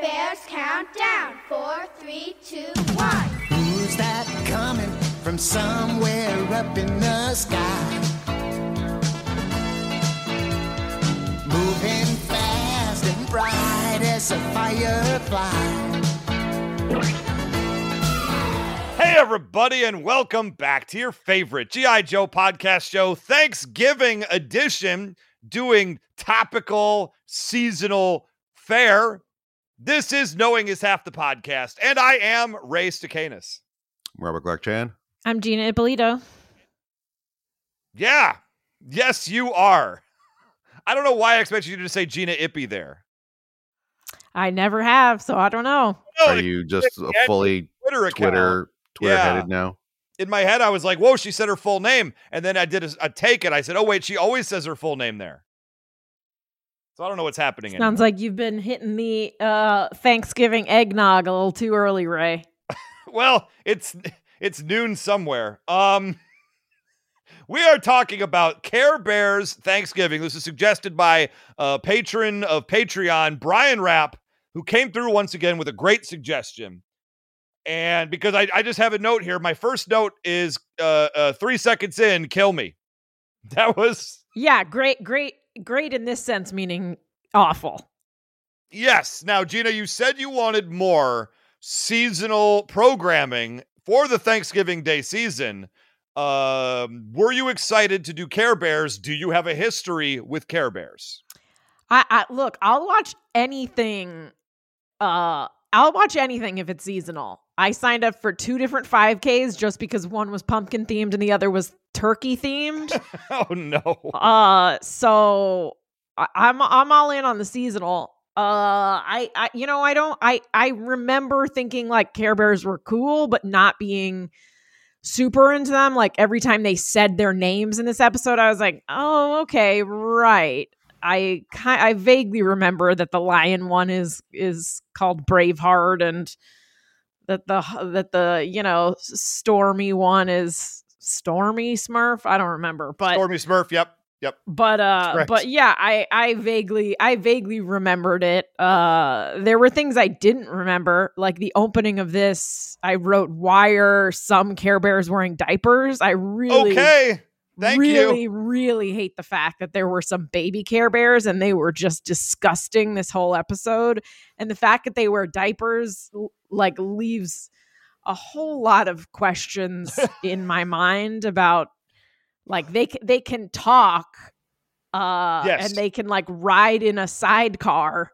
Bears countdown. Four, three, two, one. Who's that coming from somewhere up in the sky? Moving fast and bright as a firefly. Hey, everybody, and welcome back to your favorite G.I. Joe podcast show, Thanksgiving edition, doing topical seasonal fare. This is Knowing is Half the Podcast, and I am Ray Stacanus. Robert Clark Chan. I'm Gina Ippolito. Yeah, yes, you are. I don't know why I expected you to say Gina Ippy there. I never have, so I don't know. Oh, are you just a fully Twitter account. Twitter Twitter Yeah. headed now? In my head, I was like, "Whoa!" She said her full name, and then I did a, a take, and I said, "Oh wait, she always says her full name there." So I don't know what's happening. Sounds anymore. like you've been hitting the uh, Thanksgiving eggnog a little too early, Ray. well, it's it's noon somewhere. Um we are talking about Care Bears Thanksgiving. This is suggested by a patron of Patreon, Brian Rapp, who came through once again with a great suggestion. And because I, I just have a note here, my first note is uh, uh three seconds in, kill me. That was Yeah, great, great, great in this sense, meaning awful. Yes. Now, Gina, you said you wanted more seasonal programming for the Thanksgiving Day season. Um, were you excited to do Care Bears? Do you have a history with Care Bears? I, I look, I'll watch anything. Uh, I'll watch anything if it's seasonal. I signed up for two different 5Ks just because one was pumpkin themed and the other was turkey themed. Oh no. Uh, so I, I'm I'm all in on the seasonal. Uh, I I you know I don't I I remember thinking like Care Bears were cool, but not being super into them. Like every time they said their names in this episode, I was like, oh okay, right. I ki- I vaguely remember that the lion one is is called Braveheart and that the that the you know stormy one is Stormy Smurf. I don't remember, but Stormy Smurf. Yep. Yep. but uh but yeah i i vaguely i vaguely remembered it uh there were things i didn't remember like the opening of this i wrote why are some care bears wearing diapers i really Okay. Thank really you. really hate the fact that there were some baby care bears and they were just disgusting this whole episode and the fact that they wear diapers like leaves a whole lot of questions in my mind about like they they can talk uh Yes. and they can like ride in a sidecar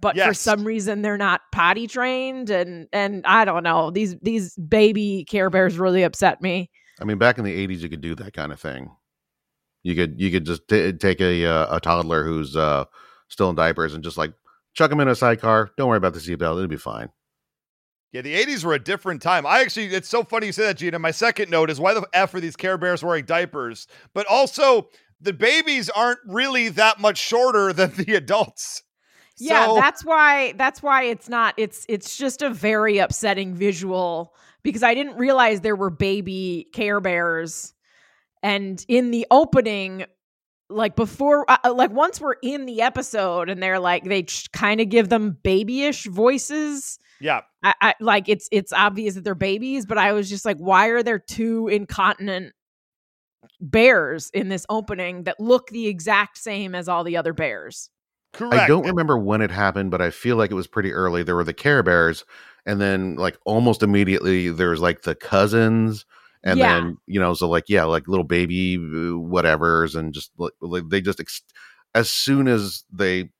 but for some reason they're not potty trained and and I don't know these these baby care bears really upset me I mean, back in the '80s, you could do that kind of thing. You could you could just t- take a uh, a toddler who's uh, still in diapers and just like chuck him in a sidecar. Don't worry about the seatbelt; it'll be fine. Yeah, the 80s were a different time. I actually, it's so funny you say that, Gina. My second note is why the F are these Care Bears wearing diapers? But also, the babies aren't really that much shorter than the adults. Yeah, So- that's why that's why it's not it's it's just a very upsetting visual because I didn't realize there were baby care bears and in the opening like before uh, uh, like once we're in the episode and they're like they kind of give them babyish voices yeah. I, I like it's it's obvious that they're babies but I was just like why are there two incontinent bears in this opening that look the exact same as all the other bears Correct. I don't remember when it happened, but I feel like it was pretty early. There were the Care Bears, and then like almost immediately there's like the cousins, and Yeah. then you know, so like yeah, like little baby uh, whatevers, and just like, like they just ex- as soon as they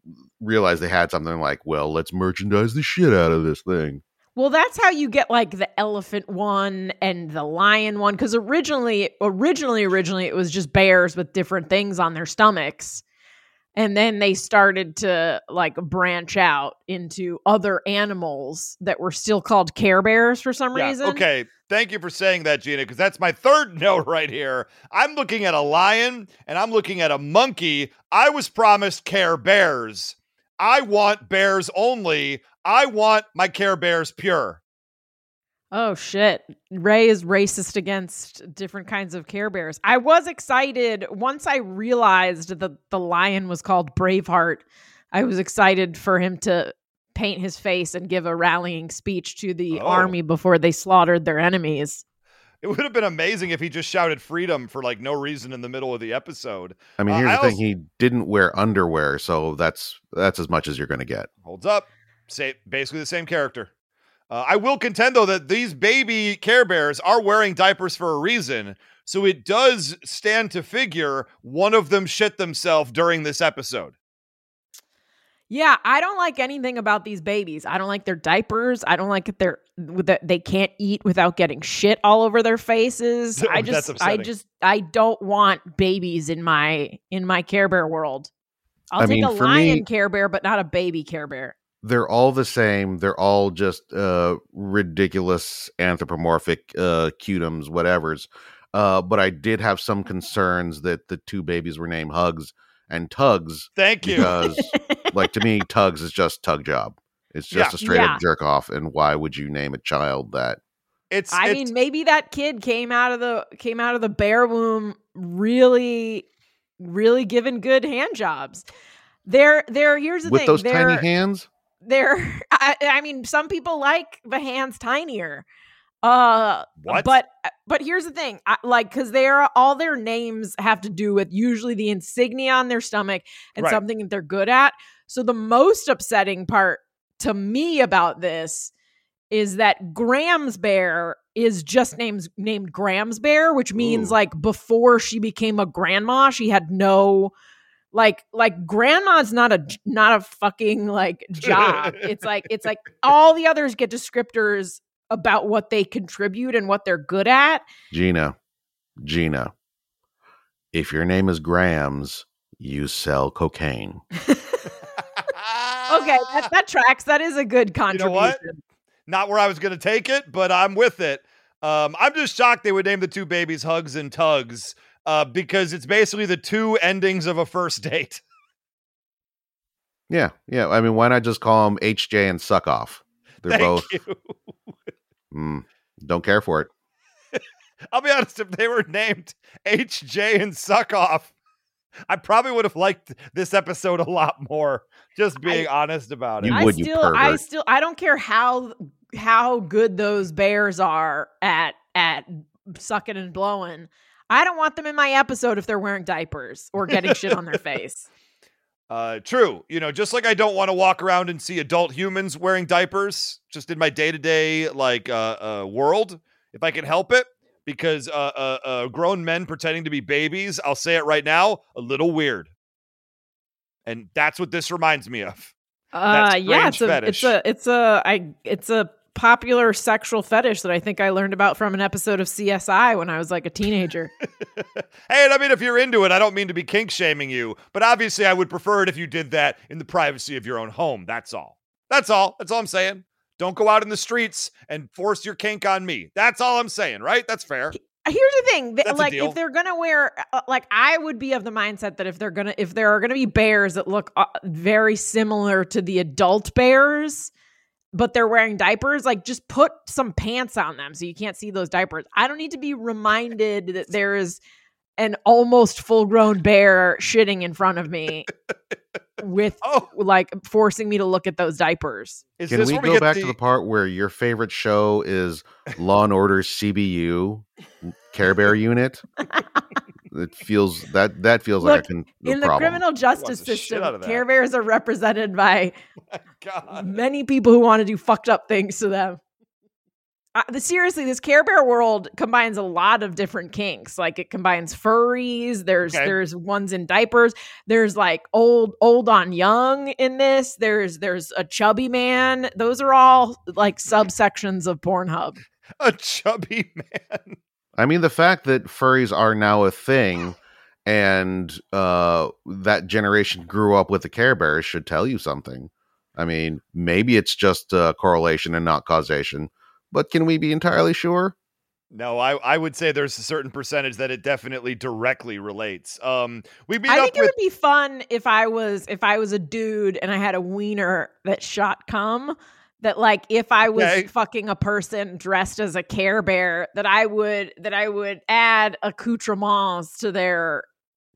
realized they had something, like well, let's merchandise the shit out of this thing. Well, that's how you get like the elephant one and the lion one because originally, originally, originally it was just bears with different things on their stomachs, and then they started to like branch out into other animals that were still called Care Bears for some Yeah, reason. Okay. Thank you for saying that, Gina, because that's my third note right here. I'm looking at a lion and I'm looking at a monkey. I was promised Care Bears. I want bears only. I want my Care Bears pure. Oh shit. Ray is racist against different kinds of Care Bears. I was excited once I realized that the lion was called Braveheart. I was excited for him to paint his face and give a rallying speech to the Oh. army before they slaughtered their enemies. It would have been amazing if he just shouted freedom for like no reason in the middle of the episode. I mean, Uh, here's I the thing: also- he didn't wear underwear, so that's that's as much as you're going to get. Holds up. Say basically the same character. Uh, I will contend though that these baby Care Bears are wearing diapers for a reason, so it does stand to figure one of them shit themselves during this episode. Yeah, I don't like anything about these babies. I don't like their diapers. I don't like that they're that they can't eat without getting shit all over their faces. I just I just I don't want babies in my in my Care Bear world. I'll I take mean, a lion me- Care Bear, but not a baby Care Bear. They're all the same. They're all just uh, ridiculous anthropomorphic uh, cutums, whatever's. Uh, but I did have some concerns that the two babies were named Hugs and Tugs Thank you. because, like, to me, Tugs is just tug job. It's just Yeah. a straight Yeah. up jerk off. And why would you name a child that? It's I it's- mean, maybe that kid came out of the came out of the bear womb really, really giving good hand jobs. There, there. Here's the With thing: those they're, tiny hands? They're. I, I mean, some people like the hands tinier. Uh, What? But but here's the thing: I, like, because they're all their names have to do with usually the insignia on their stomach and Right. something that they're good at. So the most upsetting part to me about this is that Grams bear is just named named Grams bear, which means Ooh. like before she became a grandma, she had no like like grandma's not a not a fucking like job. it's like it's like all the others get descriptors about what they contribute and what they're good at. Gina, Gina, if your name is Grams, you sell cocaine. Okay, that, that tracks. That is a good You know contribution. what? Not where I was going to take it, but I'm with it. Um, I'm just shocked they would name the two babies Hugs and Tugs uh, because it's basically the two endings of a first date. Yeah, yeah. I mean, why not just call them HJ and Suck Off? They're Thank both. you. Mm, don't care for it. I'll be honest, if they were named HJ and Suck Off, I probably would have liked this episode a lot more. Just being honest about it. You I would, you still, I still, I don't care how how good those bears are at at sucking and blowing. I don't want them in my episode if they're wearing diapers or getting shit on their face. Uh, true. You know, just like I don't want to walk around and see adult humans wearing diapers, just in my day to day like uh, uh, world, if I can help it, because uh, uh, uh, grown men pretending to be babies, I'll say it right now, a little weird. And that's what this reminds me of. Uh, yeah, it's a, fetish. it's a, it's a, I, it's a popular sexual fetish that I think I learned about from an episode of CSI when I was like a teenager. hey, and I mean, if you're into it, I don't mean to be kink shaming you, but obviously I would prefer it if you did that in the privacy of your own home. That's all. That's all. That's all I'm saying. Don't go out in the streets and force your kink on me. That's all I'm saying, right? That's fair. Here's the thing, th- That's like if they're gonna wear, uh, like I would be of the mindset that if they're gonna, if there are gonna be bears that look uh, very similar to the adult bears, but they're wearing diapers, like just put some pants on them so you can't see those diapers. I don't need to be reminded that there is an almost full grown bear shitting in front of me with Oh, like forcing me to look at those diapers. is Can this we where go get back to the part where your favorite show is Law and Order CBU Care Bear Unit? It feels that that feels like Look, a, con- a In the problem. criminal justice system, out of that. Care Bears are represented by God. many people who want to do fucked up things to them. Uh, the, seriously, this Care Bear world combines a lot of different kinks. Like it combines furries. There's Okay. there's ones in diapers. There's like old old on young in this. There's there's a chubby man. Those are all like subsections of Pornhub. A chubby man. I mean, the fact that furries are now a thing and uh, that generation grew up with the Care Bears should tell you something. I mean, maybe it's just uh, correlation and not causation, but can we be entirely sure? No, I, I would say there's a certain percentage that it definitely directly relates. Um, we meet I up think it with would be fun if I was if I was a dude and I had a wiener that shot cum. That like if I was Okay. fucking a person dressed as a Care Bear, that I would that I would add accoutrements to their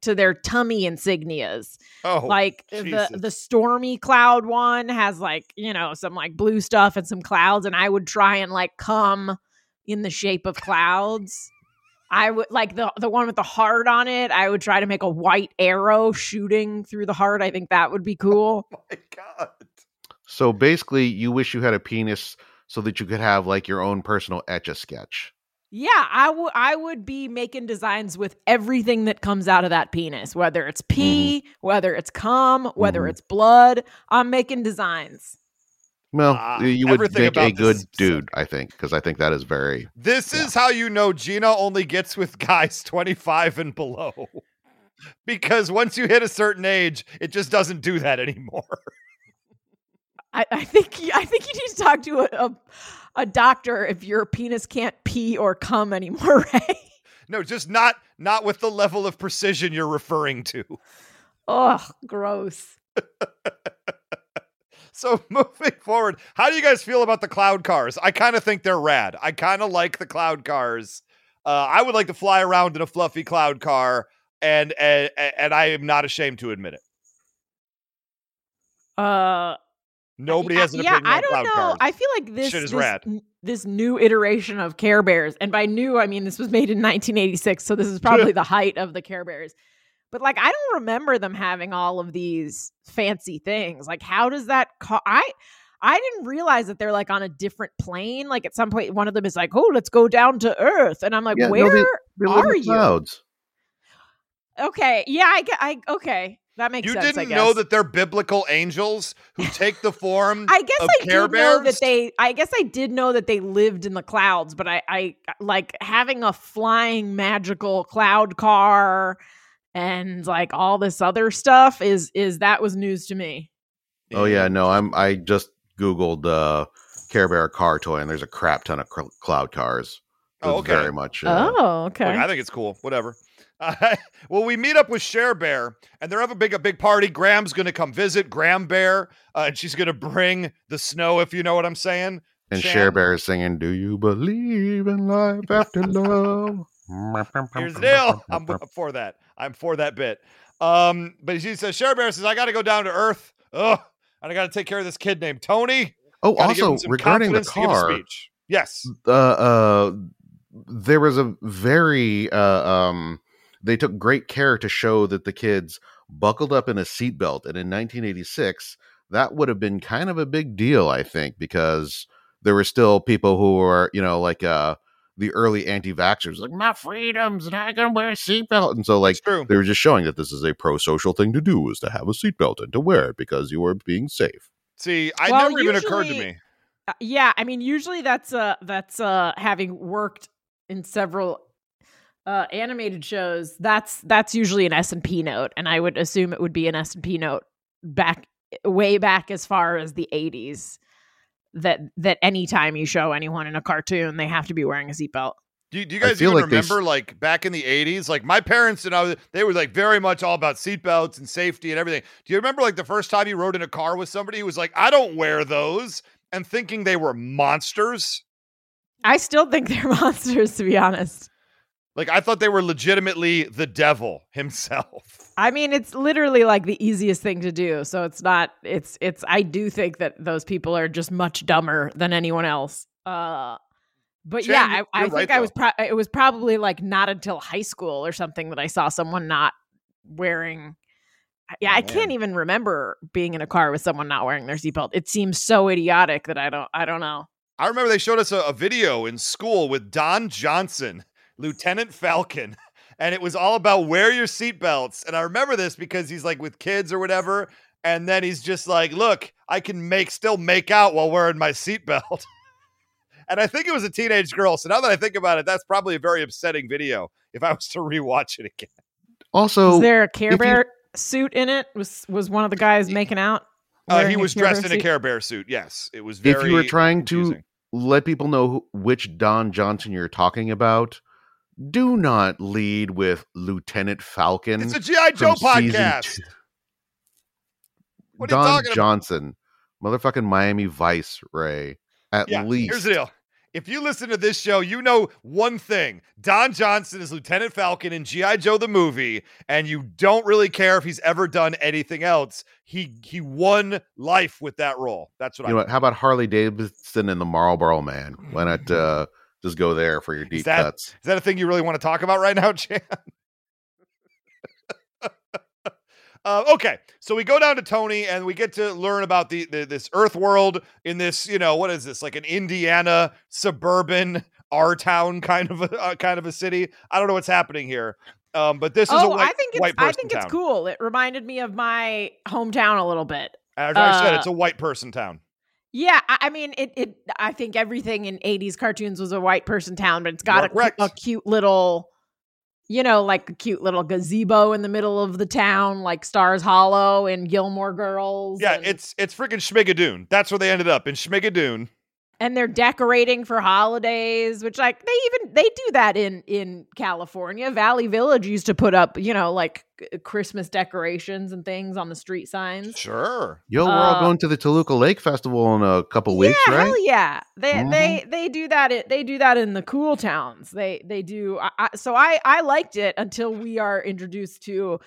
to their tummy insignias. Oh, like the the stormy cloud one has like you know some like blue stuff and some clouds and i would try and like come in the shape of clouds i would like the the one with the heart on it i would try to make a white arrow shooting through the heart i think that would be oh cool oh my God. So basically, you wish you had a penis so that you could have like your own personal etch a sketch. yeah i would i would be making designs with everything that comes out of that penis whether it's pee whether it's cum whether Mhm. it's blood i'm making designs Well, Ah, you would everything make a good this- dude, I think, because I think that is very. This Yeah. is how you know Gina only gets with guys 25 and below. because once you hit a certain age, it just doesn't do that anymore. I, I think you- I think you need to talk to a, a a doctor if your penis can't pee or come anymore, Ray. No, just not not with the level of precision you're referring to. Ugh, gross. So moving forward, how do you guys feel about the cloud cars? I kind of think they're rad. I kind of like the cloud cars. Uh, I would like to fly around in a fluffy cloud car, and and and I am not ashamed to admit it. Uh, Nobody yeah, has an yeah, opinion Yeah, I don't know. cars. I feel like this Shit is this, rad. this new iteration of Care Bears, and by new I mean this was made in 1986, so this is probably the height of the Care Bears. But like, I don't remember them having all of these fancy things. Like, how does that? Co- I I didn't realize that they're like on a different plane. Like at some point, one of them is like, "Oh, let's go down to Earth," and I'm like, Yeah, no, "Where they- They are you?" clouds. Okay, yeah, I get. I okay, that makes you sense. I didn't know guess. that they're biblical angels who take the form I guess of I Care did know that they. I guess I did know that they lived in the clouds, but I, I like having a flying magical cloud car and like all this other stuff is is that was news to me. Oh yeah, no, I'm. I just googled uh, Care Bear car toy, and there's a crap ton of cl- cloud cars. Oh, okay. Very much. Uh, oh, okay. Look, I think it's cool. Whatever. Uh, well, we meet up with Share Bear, and they're having a big a big party. Grams going to come visit Graham Bear, uh, and she's going to bring the snow. If you know what I'm saying. and Share Bear is singing, "Do you believe in life after love?" Here's the deal. I'm for that. I'm for that bit. Um, but she says, Share Bear says, I got to go down to Earth. Ugh. And I got to take care of this kid named Tony. Oh, Gotta also regarding the confidence to give a car, speech. Yes. uh, uh, there was a very uh, um, they took great care to show that the kids buckled up in a seatbelt, and in 1986, that would have been kind of a big deal, I think, because there were still people who were, you know, like uh, the early anti-vaxxers, like my freedoms, and I can wear a seatbelt, and so like true. they were just showing that this is a pro-social thing to do, is to have a seatbelt and to wear it because you are being safe. See, I Well, never even occurred to me. Uh, yeah, I mean, usually that's uh that's uh having worked in several uh animated shows. That's that's usually an S and P note, and I would assume it would be an S and P note back way back as far as the eighties. That that anytime you show anyone in a cartoon, they have to be wearing a seatbelt. Do, do you guys even like they s- remember, like back in the '80s, like my parents and I, they were like very much all about seatbelts and safety and everything. Do you remember, like the first time you rode in a car with somebody who was like, "I don't wear those," and thinking they were monsters? I still think they're monsters, to be honest. Like I thought they were legitimately the devil himself. I mean, it's literally like the easiest thing to do. So it's not. It's it's. I do think that those people are just much dumber than anyone else. Uh, but Jen, yeah, I, I think right, I was. Pro- it was probably like not until high school or something that I saw someone not wearing. Yeah, Oh, I can't even remember being in a car with someone not wearing their seatbelt. It seems so idiotic that I don't. I don't know. I remember they showed us a, a video in school with Don Johnson, Lieutenant Falcon, and it was all about wear your seatbelts. And I remember this because he's like with kids or whatever, and then he's just like, "Look, I can make still make out while wearing my seatbelt." and I think it was a teenage girl. So now that I think about it, that's probably a very upsetting video if I was to rewatch it again. Also, Was there a Care if you- Bear suit in it? Was was one of the guys making out? Uh, he was dressed in a? Care Bear suit. Yes, it was very. if you were trying to let people know who, which Don Johnson you're talking about, do not lead with Lieutenant Falcon. it's a GI Joe podcast. What are you Don talking about? Johnson, motherfucking Miami Vice, Ray. At Yeah, least here's the deal. if you listen to this show, you know one thing. Don Johnson is Lieutenant Falcon in G.I. Joe the movie, and you don't really care if he's ever done anything else. He he won life with that role. That's what You know I what? How about Harley Davidson and the Marlboro Man? Why not uh, just go there for your deep that- cuts? Is that a thing you really want to talk about right now, Chan? Uh, okay, so we go down to Tony and we get to learn about the, the this Earth world in this, you know, what is this like an Indiana suburban R town kind of a uh, kind of a city? I don't know what's happening here, um, but this is a oh, white, I think white it's person I think town. it's cool. It reminded me of my hometown a little bit. As I said, Uh, it's a white person town. Yeah, I, mean, it, it. I think everything in '80s cartoons was a white person town, but it's got a, are correct. cu- a cute little, you know, like a cute little gazebo in the middle of the town, like Stars Hollow and Gilmore Girls. Yeah, and, it's it's freaking Schmigadoon. That's where they ended up in Schmigadoon. And they're decorating for holidays, which like they even they do that in in California. Valley Village used to put up, you know, like Christmas decorations and things on the street signs. Sure. Yo, we're all Uh, going to the Toluca Lake Festival in a couple weeks, yeah, right? hell yeah. They Mhm. they they do that. It, they do that in the cool towns. They they do. I, I, so I I liked it until we are introduced to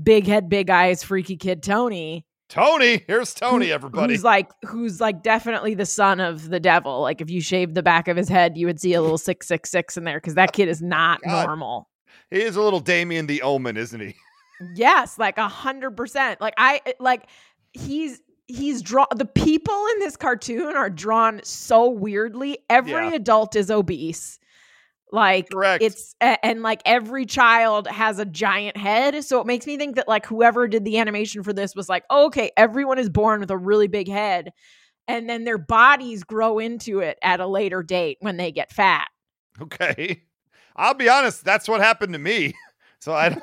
big head, big eyes, freaky kid Tony. Tony, here's Tony, everybody. Who's like who's like definitely the son of the devil. Like if you shaved the back of his head, you would see a little six six six in there because that kid is not God. normal. he is a little Damien the Omen, isn't he? Yes, like a hundred percent. Like I eh, like he's he's drawn the people in this cartoon are drawn so weirdly. Every Yeah. adult is obese. Like Correct. it's and like every child has a giant head. So it makes me think that like whoever did the animation for this was like, oh, okay, everyone is born with a really big head. And then their bodies grow into it at a later date when they get fat. Okay. I'll be honest, that's what happened to me. So I don't,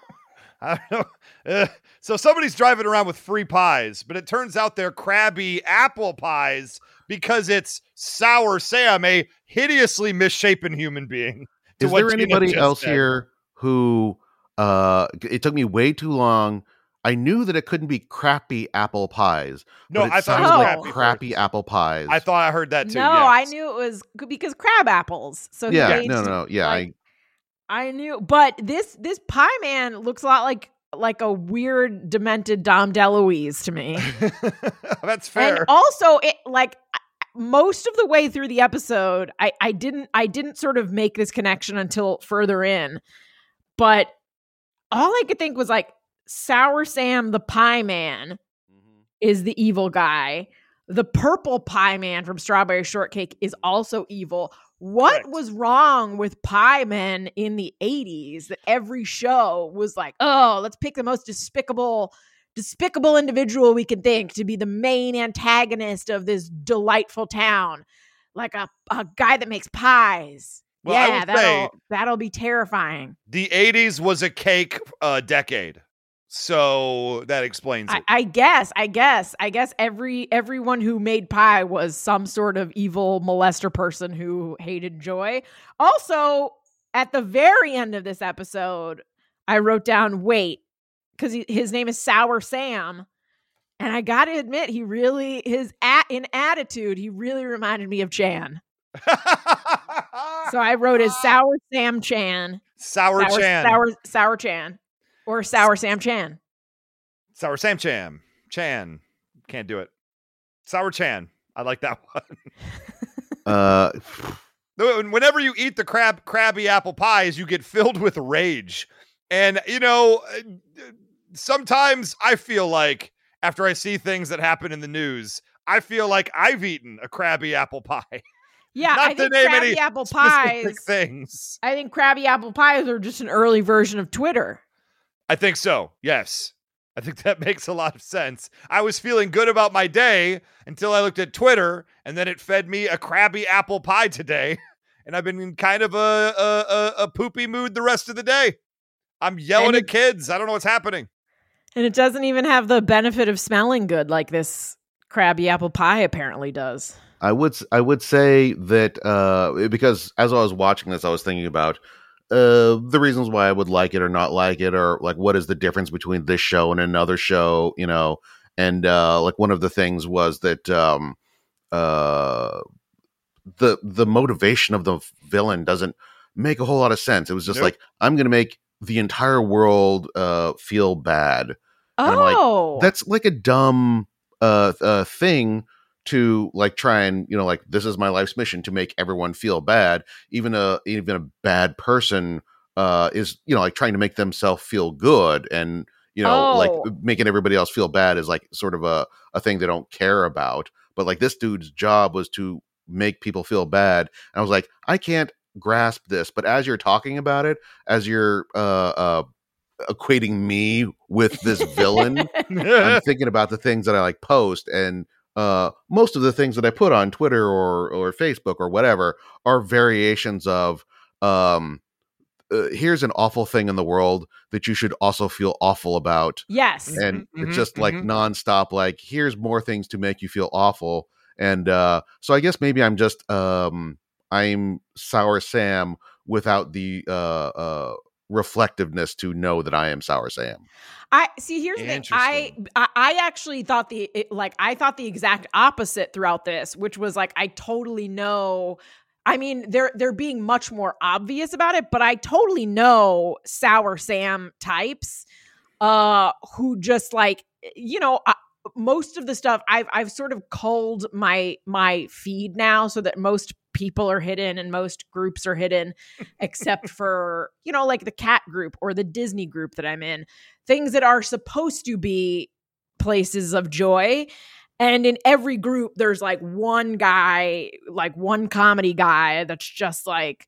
I don't know. Uh, so somebody's driving around with free pies, but it turns out they're crabby apple pies because it's Sour Sam, a hideously misshapen human being. Is there Gina anybody else said. here who uh it took me way too long. I knew that it couldn't be crappy apple pies. No, but it I thought it was Oh. like crappy. crappy first. apple pies. I thought I heard that too. no, I knew it was because crab apples. So yeah, aged no, no, yeah. like, I knew, but this this pie man looks a lot like like a weird demented Dom DeLuise to me. That's fair. And also, it like I- most of the way through the episode, I I didn't I didn't sort of make this connection until further in, but all I could think was like Sour Sam the Pie Man mm-hmm. is the evil guy. The purple pie man from Strawberry Shortcake is also evil. What Correct. was wrong with pie men in the 80s that every show was like, oh, let's pick the most despicable, despicable individual we can think to be the main antagonist of this delightful town? Like a, a guy that makes pies. Well, yeah, that'll that'll be terrifying. the 80s was a cake uh, decade. So that explains I. I guess, I guess, I guess every everyone who made pie was some sort of evil molester person who hated joy. Also, at the very end of this episode, I wrote down wait because his name is Sour Sam, and I got to admit, he really his at in attitude, he really reminded me of Chan. So I wrote as Sour Sam Chan, Sour, Sour Chan. Sour Sour Chan, or Sour Sam Chan. Sour Sam Chan. Chan. Can't do it. Sour Chan. I like that one. uh Whenever you eat the crab crabby apple pies, you get filled with rage. And you know, uh, sometimes I feel like after I see things that happen in the news, I feel like I've eaten a crabby apple pie. Yeah, Not I think Krabby any Apple Pies. things. I think Krabby Apple Pies are just an early version of Twitter. I think so. Yes. I think that makes a lot of sense. I was feeling good about my day until I looked at Twitter and then it fed me a crabby apple pie today. And I've been in kind of a, a, a, a poopy mood the rest of the day. I'm yelling And at kids. I don't know what's happening. And it doesn't even have the benefit of smelling good like this crabby Apple Pie apparently does. I would s- I would say that uh because as I was watching this I was thinking about uh the reasons why I would like it or not like it or like what is the difference between this show and another show, you know. And uh like one of the things was that um uh the the motivation of the villain doesn't make a whole lot of sense. It was just Nope. like I'm going to make the entire world uh feel bad. I'm like, Oh, That's like a dumb uh uh thing to like try and you know like this is my life's mission to make everyone feel bad. Even a even a bad person uh is you know like trying to make themselves feel good and you know Oh. like making everybody else feel bad is like sort of a a thing they don't care about. But like this dude's job was to make people feel bad. And I was like, I can't grasp this. But as you're talking about it, as you're uh uh equating me with this villain, I'm thinking about the things that I like post and uh most of the things that I put on Twitter or or Facebook or whatever are variations of um uh, here's an awful thing in the world that you should also feel awful about yes. and Mhm, it's just like mhm. nonstop like here's more things to make you feel awful and uh so i guess maybe i'm just um i'm sour sam without the uh uh reflectiveness to know that i am sour sam I see. Here's the thing. I, I actually thought the it, like I thought the exact opposite throughout this, which was like I totally know. I mean, they're they're being much more obvious about it, but I totally know sour Sam types, uh, who just like you know. I, most of the stuff I've I've sort of culled my my feed now so that most people are hidden and most groups are hidden except for you know like the cat group or the Disney group that I'm in things that are supposed to be places of joy and in every group there's like one guy like one comedy guy that's just like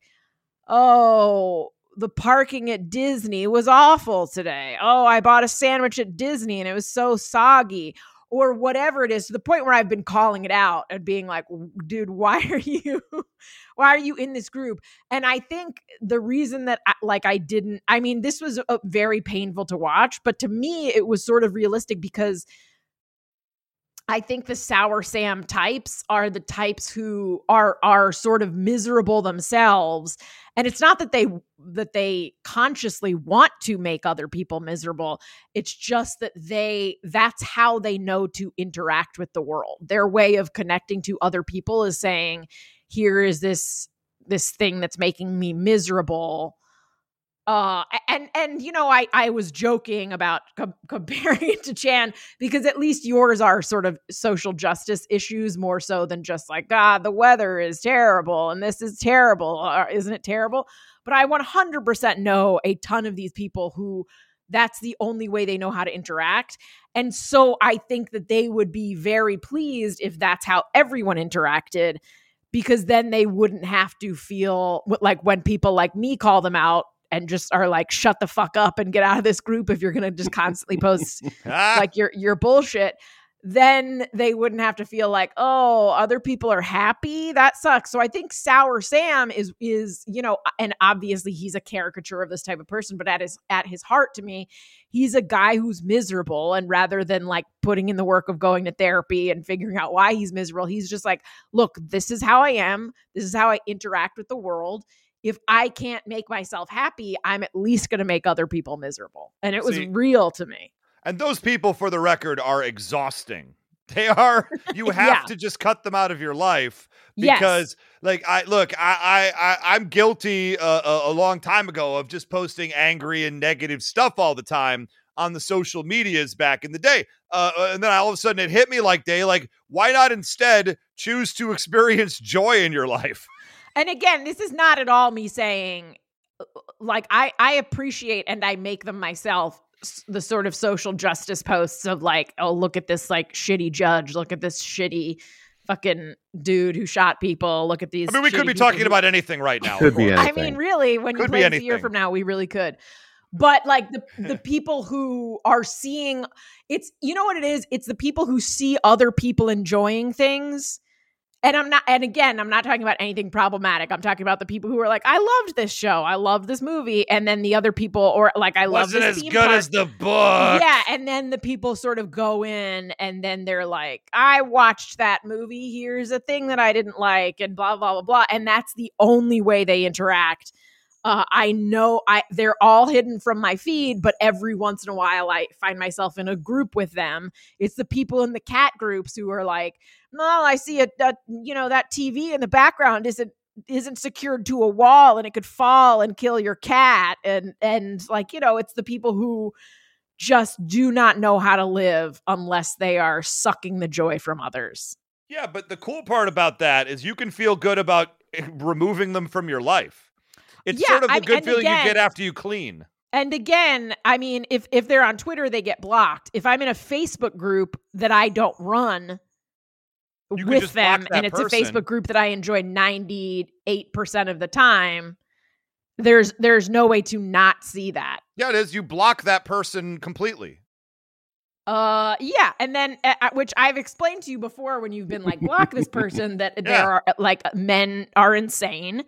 oh the parking at Disney was awful today. Oh, I bought a sandwich at Disney and it was so soggy or whatever it is to the point where I've been calling it out and being like, dude, why are you why are you in this group? And I think the reason that I, like I didn't I mean this was uh, very painful to watch, but to me it was sort of realistic because I think the sour Sam types are the types who are are sort of miserable themselves. And it's not that they that they consciously want to make other people miserable. It's just that they that's how they know to interact with the world. Their way of connecting to other people is saying here is this this thing that's making me miserable uh and and you know i i was joking about com- comparing it to chan because at least yours are sort of social justice issues more so than just like god the weather is terrible and this is terrible isn't it terrible? But i 100% know a ton of these people who that's the only way they know how to interact and so i think that they would be very pleased if that's how everyone interacted because then they wouldn't have to feel like when people like me call them out and just are like shut the fuck up and get out of this group if you're going to just constantly post like your your bullshit then they wouldn't have to feel like oh other people are happy? That sucks. So i think sour sam is is you know and obviously he's a caricature of this type of person but at his at his heart to me he's a guy who's miserable and rather than like putting in the work of going to therapy and figuring out why he's miserable he's just like look this is how i am. This is how i interact with the world if I can't make myself happy, I'm at least going to make other people miserable. And it was See- real to me. and those people, for the record, are exhausting. They are. You have Yeah. to just cut them out of your life Yes. because, like, I look, I, I, I I'm guilty uh, a, a long time ago of just posting angry and negative stuff all the time on the social medias back in the day. Uh, uh, and then all of a sudden it hit me like, day, like, why not instead choose to experience joy in your life? And again, this is not at all me saying uh, like I I appreciate and I make them myself the sort of social justice posts of like oh look at this like shitty judge, look at this shitty fucking dude who shot people, look at these I mean, we could be talking who- about anything right now. Could be course. I mean, really, when you Could be play this a year from now, we really could. But like the the people who are seeing it's you know what it is? It's the people who see other people enjoying things. And I'm not and again, I'm not talking about anything problematic. I'm talking about the people who are like, I loved this show. I loved this movie. And then the other people or like I love this. As good park. as the book. Yeah, and then the people sort of go in and then they're like, I watched that movie. Here's a thing that I didn't like, and blah, blah, blah, blah. And that's the only way they interact. Uh, I know I they're all hidden from my feed, but every once in a while I find myself in a group with them. It's the people in the cat groups who are like, "No, I see a, a you know that TV in the background isn't isn't secured to a wall and it could fall and kill your cat." And and like you know, it's the people who just do not know how to live unless they are sucking the joy from others. Yeah, but the cool part about that is you can feel good about removing them from your life. It's Yeah, sort of the I- good feeling you get after you clean. And again, I mean, if if they're on Twitter, they get blocked. If I'm in a Facebook group that I don't run You with them, and it's person. a Facebook group that I enjoy 98 percent of the time, there's there's no way to not see that. Yeah, it is. You block that person completely. Uh, yeah, and then uh, which I've explained to you before when you've been like block this person that there are like men are insane,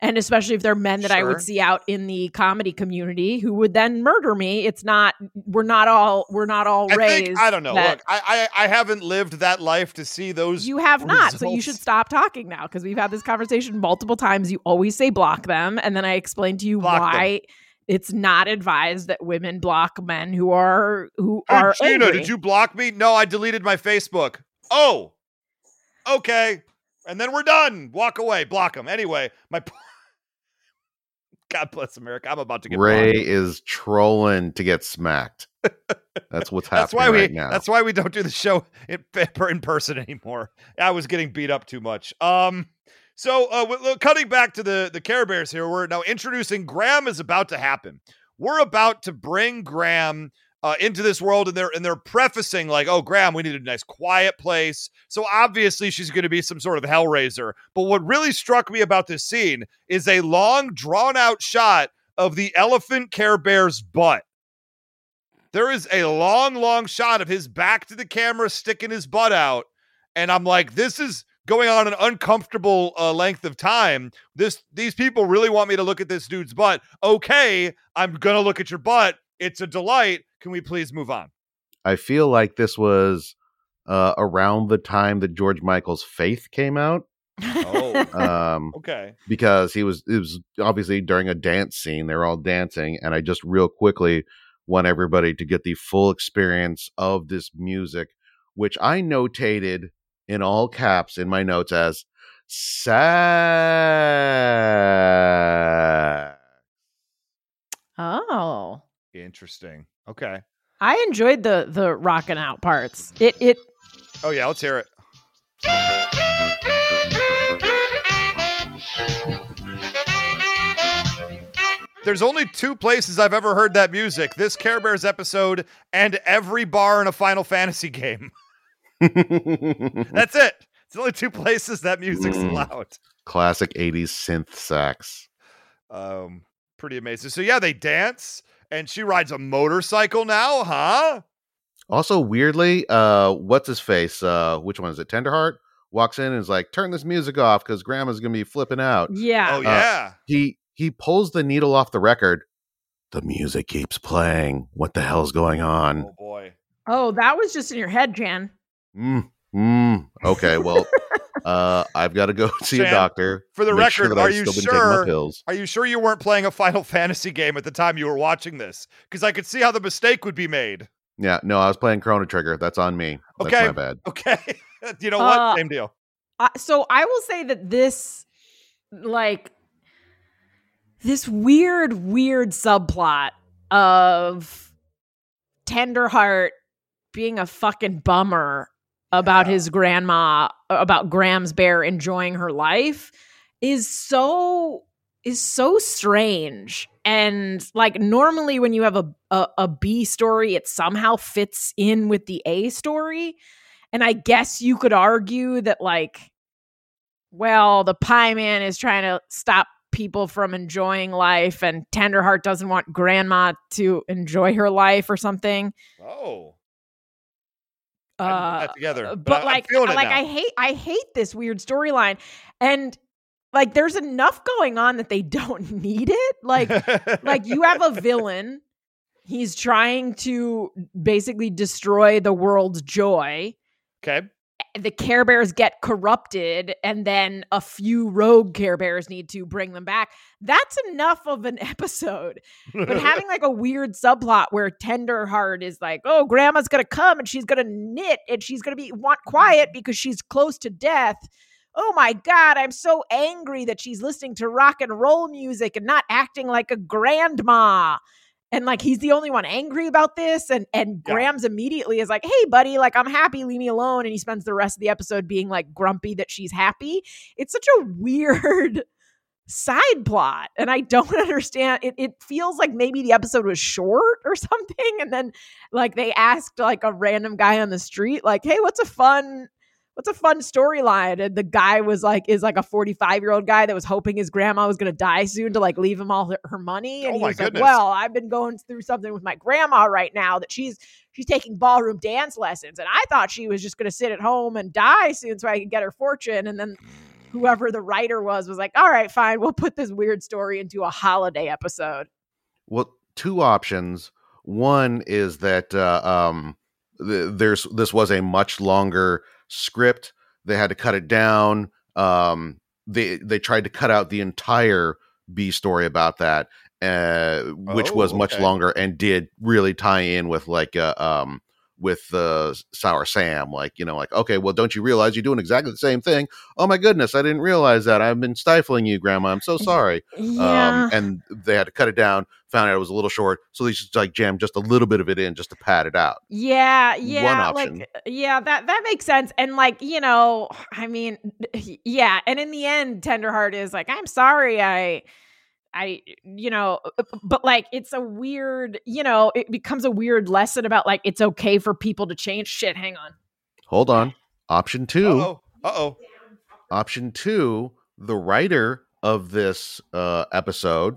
and especially if they're men that I would see out in the comedy community who would then murder me. It's not we're not all we're not all I raised. think I don't know. Look, I, I I haven't lived that life to see those. you have not, so you should stop talking now because we've had this conversation multiple times. You always say block them, and then I explain to you Block them. why it's not advised that women block men who are who Hey, are Gina, angry. did you block me? No, I deleted my Facebook. Oh, okay. And then we're done. Walk away. Block them. Anyway, my. God bless America. I'm about to get Ray blocked. is trolling to get smacked. That's what's happening That's why we. right now. That's why we don't do the show in, in person anymore. I was getting beat up too much. Um. So, uh, cutting back to the the Care Bears here, we're now introducing Graham is about to happen. We're about to bring Graham uh, into this world, and they're and they're prefacing like, "Oh, Graham, we need a nice quiet place." So obviously, she's going to be some sort of hellraiser. But what really struck me about this scene is a long, drawn out shot of the elephant Care Bear's butt. There is a long, long shot of his back to the camera, sticking his butt out, and I'm like, this is going on an uncomfortable uh, length of time. This these people really want me to look at this dude's butt. Okay, I'm gonna look at your butt. It's a delight. Can we please move on? I feel like this was uh, around the time that George Michael's Faith came out. Oh, Um, okay. because he was it was obviously during a dance scene they were all dancing and i just real quickly want everybody to get the full experience of this music which i notated in all caps in my notes as sad oh. Interesting. Okay. I enjoyed the the rocking out parts. It it Oh yeah, let's hear it. There's only two places I've ever heard that music this Care Bears episode and every bar in a Final Fantasy game. That's it. It's only two places that music's Mm. allowed. classic 80s synth sax Um, pretty amazing. So yeah, they dance and she rides a motorcycle now, huh? also weirdly uh what's his face uh which one is it tenderheart walks in and is like turn this music off because grandma's gonna be flipping out yeah. Oh yeah. he he pulls the needle off the record. The music keeps playing. What the hell's going on? Oh boy. Oh, that was just in your head, Jan. Mm, mm. Okay, well, uh, I've got to go see a doctor. for the make sure record, are you still been taking my sure- pills. Are you sure you weren't playing a Final Fantasy game at the time you were watching this? Because I could see how the mistake would be made. Yeah, no, I was playing Chrono Trigger. That's on me. That's Okay. my bad. Okay. you know what? Uh, Same deal. Uh, so I will say that this, like, this weird, weird subplot of Tenderheart being a fucking bummer about Yeah. his grandma, about Grams bear enjoying her life, is so is so strange. And like normally when you have a, a a B story, it somehow fits in with the A story. And I guess you could argue that like well, the pie man is trying to stop people from enjoying life and Tenderheart doesn't want grandma to enjoy her life or something. Oh. I didn't put Uh, together. but, But, I, like like now. I hate I hate this weird storyline and like there's enough going on that they don't need it. Like like you have a villain he's trying to basically destroy the world's joy okay. The Care Bears get corrupted, and then a few rogue Care Bears need to bring them back. That's enough of an episode. But having like a weird subplot where Tenderheart is like, "Oh, Grandma's gonna come and she's gonna knit and she's gonna be want quiet because she's close to death." Oh my God, I'm so angry that she's listening to rock and roll music and not acting like a grandma and like he's the only one angry about this and and Yeah. Grams immediately is like hey buddy like I'm happy leave me alone and he spends the rest of the episode being like grumpy that she's happy it's such a weird side plot and I don't understand it it feels like maybe the episode was short or something and then like they asked like a random guy on the street like hey what's a fun what's a fun storyline? And the guy was like is like a 45 year old guy that was hoping his grandma was going to die soon to like leave him all her, her money? And Oh he was goodness. like well i've been going through something with my grandma right now that she's she's taking ballroom dance lessons and i thought she was just going to sit at home and die soon so i could get her fortune. And then whoever the writer was was like all right fine we'll put this weird story into a holiday episode. Well, two options. One is that uh, um, th- there's this was a much longer script. They had to cut it down. Um, they they tried to cut out the entire B story about that, uh, which was Oh, much okay. longer and did really tie in with like uh, um with uh, Sour Sam. Like you know, like okay, well, don't you realize you're doing exactly the same thing? Oh my goodness, I didn't realize that. I've been stifling you, Grandma. I'm so sorry yeah um, and they had to cut it down. Found out it was a little short, so they just like jammed just a little bit of it in just to pad it out. Yeah, yeah, option. like yeah, that that makes sense. And like, you know, I mean, yeah, and in the end Tenderheart is like, "I'm sorry, I I you know, uh, but like it's a weird, you know, it becomes a weird lesson about like it's okay for people to change shit. Hang on. Hold on, option 2 Uh-oh. Uh-oh. Option two: the writer of this uh, episode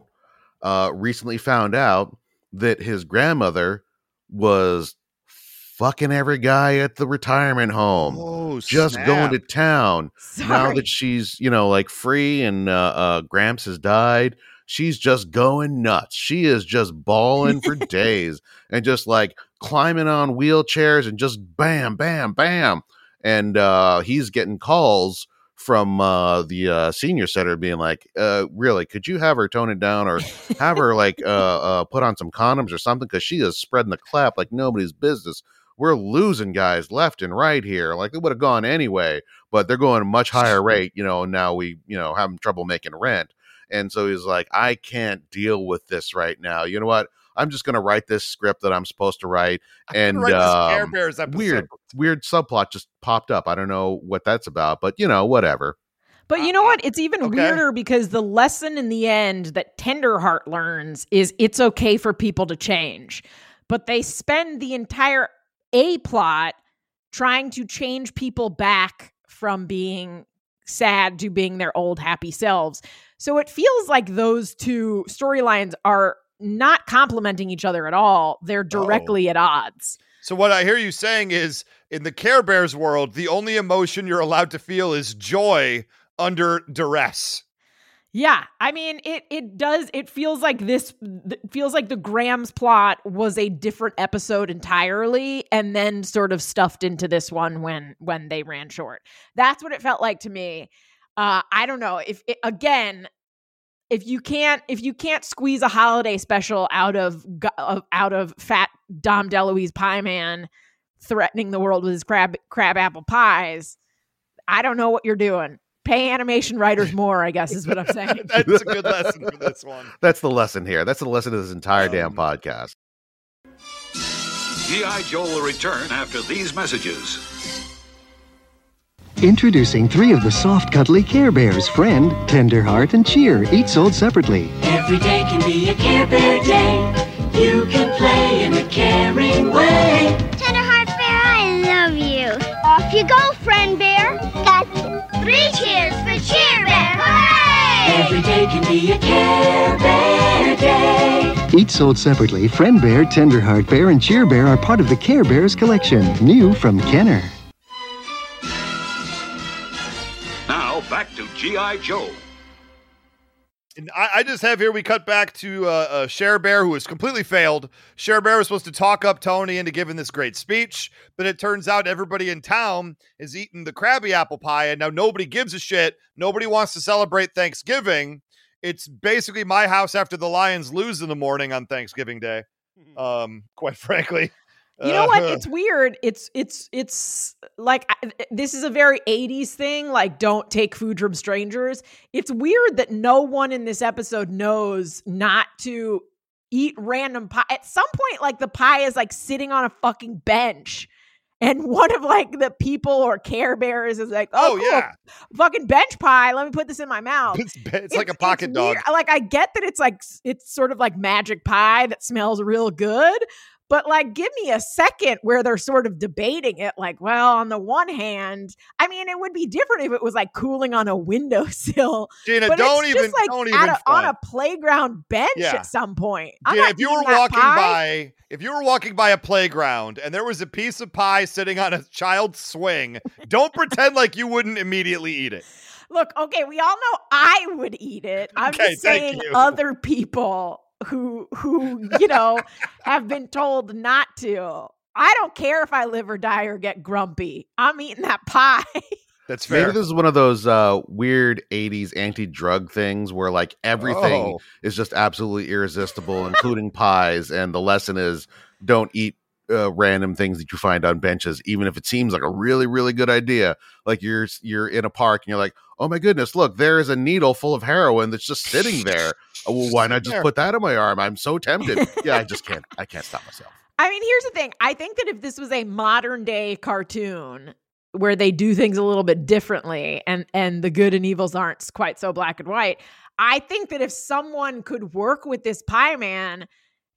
uh, recently found out that his grandmother was fucking every guy at the retirement home, Oh, just going to town. Sorry. now that she's you know like free and uh, uh gramps has died she's just going nuts. She is just bawling for days and just like climbing on wheelchairs and just bam bam bam. And uh he's getting calls from uh the uh senior center being like uh really could you have her tone it down or have her like uh uh put on some condoms or something? Because she is spreading the clap like nobody's business. We're losing guys left and right here. Like they would have gone anyway but they're going a much higher rate, you know, now we, you know, having trouble making rent. And so he's like, I can't deal with this right now. You know what? I'm just gonna write this script that I'm supposed to write. And Right, this um, Bears weird, weird subplot just popped up. I don't know what that's about, but you know, whatever. But you know what? It's even okay. weirder because the lesson in the end that Tenderheart learns is it's okay for people to change. But they spend the entire A plot trying to change people back from being sad to being their old happy selves. So it feels like those two storylines are not complementing each other at all. They're directly at odds. So what I hear you saying is in the Care Bears world, the only emotion you're allowed to feel is joy under duress. Yeah, I mean it it does it feels like this th- feels like the Grams plot was a different episode entirely and then sort of stuffed into this one when when they ran short. That's what it felt like to me. Uh I don't know if it, again if you can't if you can't squeeze a holiday special out of of- out of fat Dom DeLuise pie man threatening the world with his crab crab apple pies, I don't know what you're doing. Pay animation writers more, I guess is what I'm saying. That's a good lesson for this one. That's the lesson here. That's the lesson of this entire damn Um, podcast. G.I. Joe will return after these messages. Introducing three of the soft, cuddly Care Bears Friend, Tenderheart, and Cheer, each sold separately. Every day can be a Care Bear day. You can play in a caring way. Tenderheart Bear, I love you. Off you go, friend bear. Gotcha. Three cheers for Cheer Bear. Hooray! Every day can be a Care Bear day. Each sold separately, Friend Bear, Tenderheart Bear, and Cheer Bear are part of the Care Bears collection, new from Kenner. Now back to G.I. Joe. And I, I just have here we cut back to uh, uh, Cheer Bear, who has completely failed. Cheer Bear was supposed to talk up Tony into giving this great speech, but it turns out everybody in town is eating the Krabby Apple pie, and now nobody gives a shit. Nobody wants to celebrate Thanksgiving. It's basically my house after the Lions lose in the morning on Thanksgiving Day. Um, quite frankly, You know what? Uh, It's weird. It's it's it's like this is a very 80s thing like don't take food from strangers. It's weird that no one in this episode knows not to eat random pie. At some point like the pie is like sitting on a fucking bench. And one of like the people or care bears is like, oh oh, cool, yeah, fucking bench pie. Let me put this in my mouth. it's, it's like a pocket dog. weird. Like I get that it's like it's sort of like magic pie that smells real good, but like give me a second where they're sort of debating it. Like, well, on the one hand, I mean, it would be different if it was like cooling on a windowsill, Gina, but don't even like don't even a, on a playground bench Yeah. at some point. I'm if you were walking pie. by, if you were walking by a playground and there was a piece of pie sitting on a child's swing, don't pretend like you wouldn't immediately eat it. Look, okay, we all know I would eat it. I'm Okay, just saying other people who who, you know, have been told not to. I don't care if I live or die or get grumpy. I'm eating that pie. That's fair. Maybe this is one of those uh, weird '80s anti-drug things where like everything Oh. is just absolutely irresistible, including pies. And the lesson is don't eat uh, random things that you find on benches, even if it seems like a really, really good idea. Like you're you're in a park and you're like, oh my goodness, look, there is a needle full of heroin that's just sitting there. Oh, well, why not just put that on my arm? I'm so tempted. yeah, I just can't. I can't stop myself. I mean, here's the thing. I think that if this was a modern day cartoon where they do things a little bit differently and and the good and evils aren't quite so black and white, I think that if someone could work with this pie man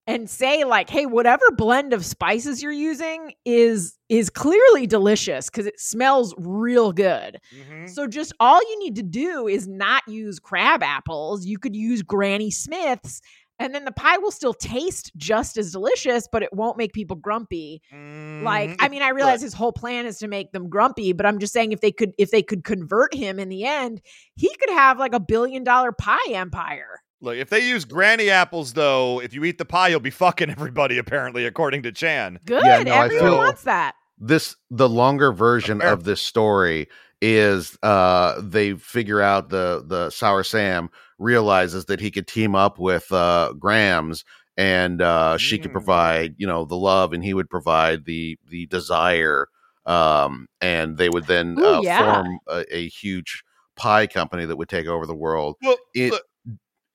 and say like, "Hey, whatever blend of spices you're using is is clearly delicious cuz it smells real good." Mhm. So just all you need to do is not use crab apples. You could use Granny Smith's and then the pie will still taste just as delicious, but it won't make people grumpy. Like, Mm, I mean, I realize his whole plan is to make them grumpy, but I'm just saying if they could if they could convert him in the end, he could have like a billion dollar pie empire. Look, if they use granny apples, though, if you eat the pie, you'll be fucking everybody, apparently, according to Chan. Good. Yeah, no, I Everyone feel- wants that. this the longer version Fair. of this story is uh they figure out the the sour sam realizes that he could team up with uh grams and uh she could Mm. provide you know the love and he would provide the the desire um and they would then Ooh, uh, yeah. form a, a huge pie company that would take over the world Well, it, look,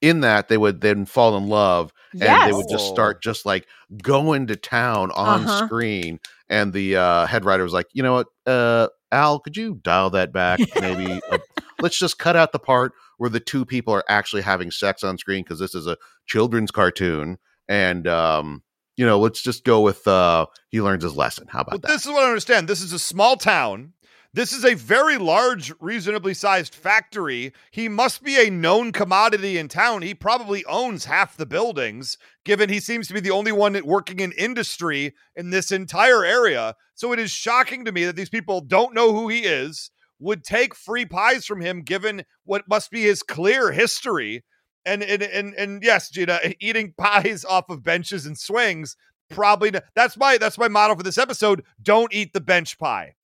in that they would then fall in love and Yes. they would just start just like going to town on Uh-huh. screen and the uh head writer was like you know what uh al could you dial that back maybe a- let's just cut out the part where the two people are actually having sex on screen because this is a children's cartoon and um you know let's just go with uh he learns his lesson how Well, about that this is what I understand. This is a small town. This is a very large, reasonably sized factory. He must be a known commodity in town. He probably owns half the buildings, given he seems to be the only one working in industry in this entire area. So it is shocking to me that these people don't know who he is, would take free pies from him, given what must be his clear history. And and and, and yes, Gina, eating pies off of benches and swings probably n- that's my that's my motto for this episode don't eat the bench pie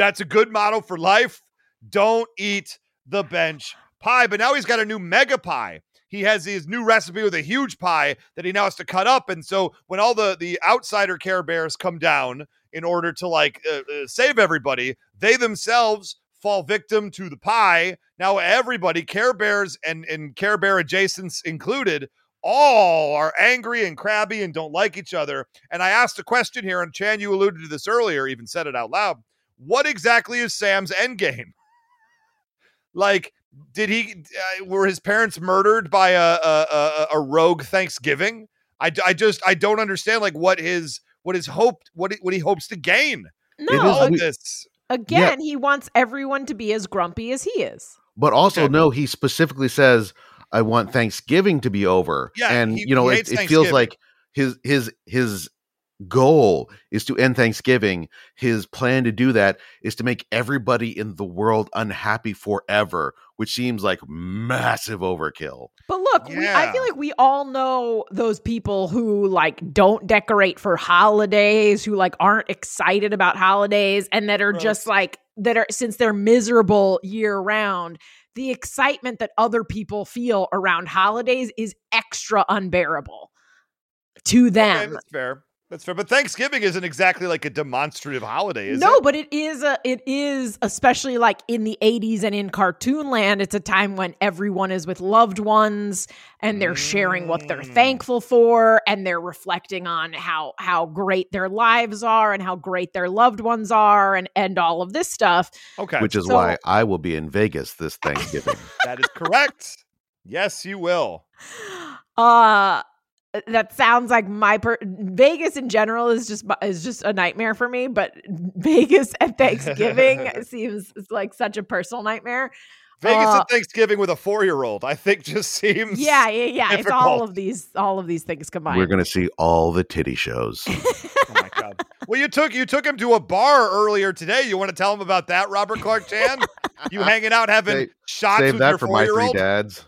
that's a good motto for life. Don't eat the bench pie. But now he's got a new mega pie. He has his new recipe with a huge pie that he now has to cut up. And so when all the the outsider care bears come down in order to like uh, uh, save everybody they themselves fall victim to the pie. Now everybody care bears and and care bear adjacents included all are angry and crabby and don't like each other. And I asked a question here, and Chan, you alluded to this earlier, even said it out loud. What exactly is Sam's end game? Like, did he uh, were his parents murdered by a a, a, a rogue Thanksgiving? I, I just I don't understand like what his what his hope what he, what he hopes to gain. No, is All of we- this. again, he wants everyone to be as grumpy as he is. But also, Okay. no, he specifically says, "I want Thanksgiving to be over." Yeah, and he- you know, he it, hates it feels like his his his goal is to end Thanksgiving, his plan to do that is to make everybody in the world unhappy forever, which seems like massive overkill. But look, we, I feel like we all know those people who like don't decorate for holidays, who like aren't excited about holidays, and that are Right. just like that are since they're miserable year round. The excitement that other people feel around holidays is extra unbearable to Okay, them. that's fair. That's fair. But Thanksgiving isn't exactly like a demonstrative holiday, is no, it? No, but it is a it is especially like in the 80s and in cartoon land, it's a time when everyone is with loved ones and they're sharing what they're Mm. thankful for and they're reflecting on how how great their lives are and how great their loved ones are and and all of this stuff. Okay. Which is So- why I will be in Vegas this Thanksgiving. that is correct. yes, you will. Uh that sounds like my per- Vegas in general is just is just a nightmare for me, but Vegas at Thanksgiving seems like such a personal nightmare. Vegas Uh, at Thanksgiving with a four year old, I think just seems Yeah, yeah, yeah. It's all of these, all of these things combined. We're going to see all the titty shows. Oh my god. Well, you took you took him to a bar earlier today. You want to tell him about that, Robert Clark Chan? you hanging out having Save- shots Save with your that for four my year three old? dads.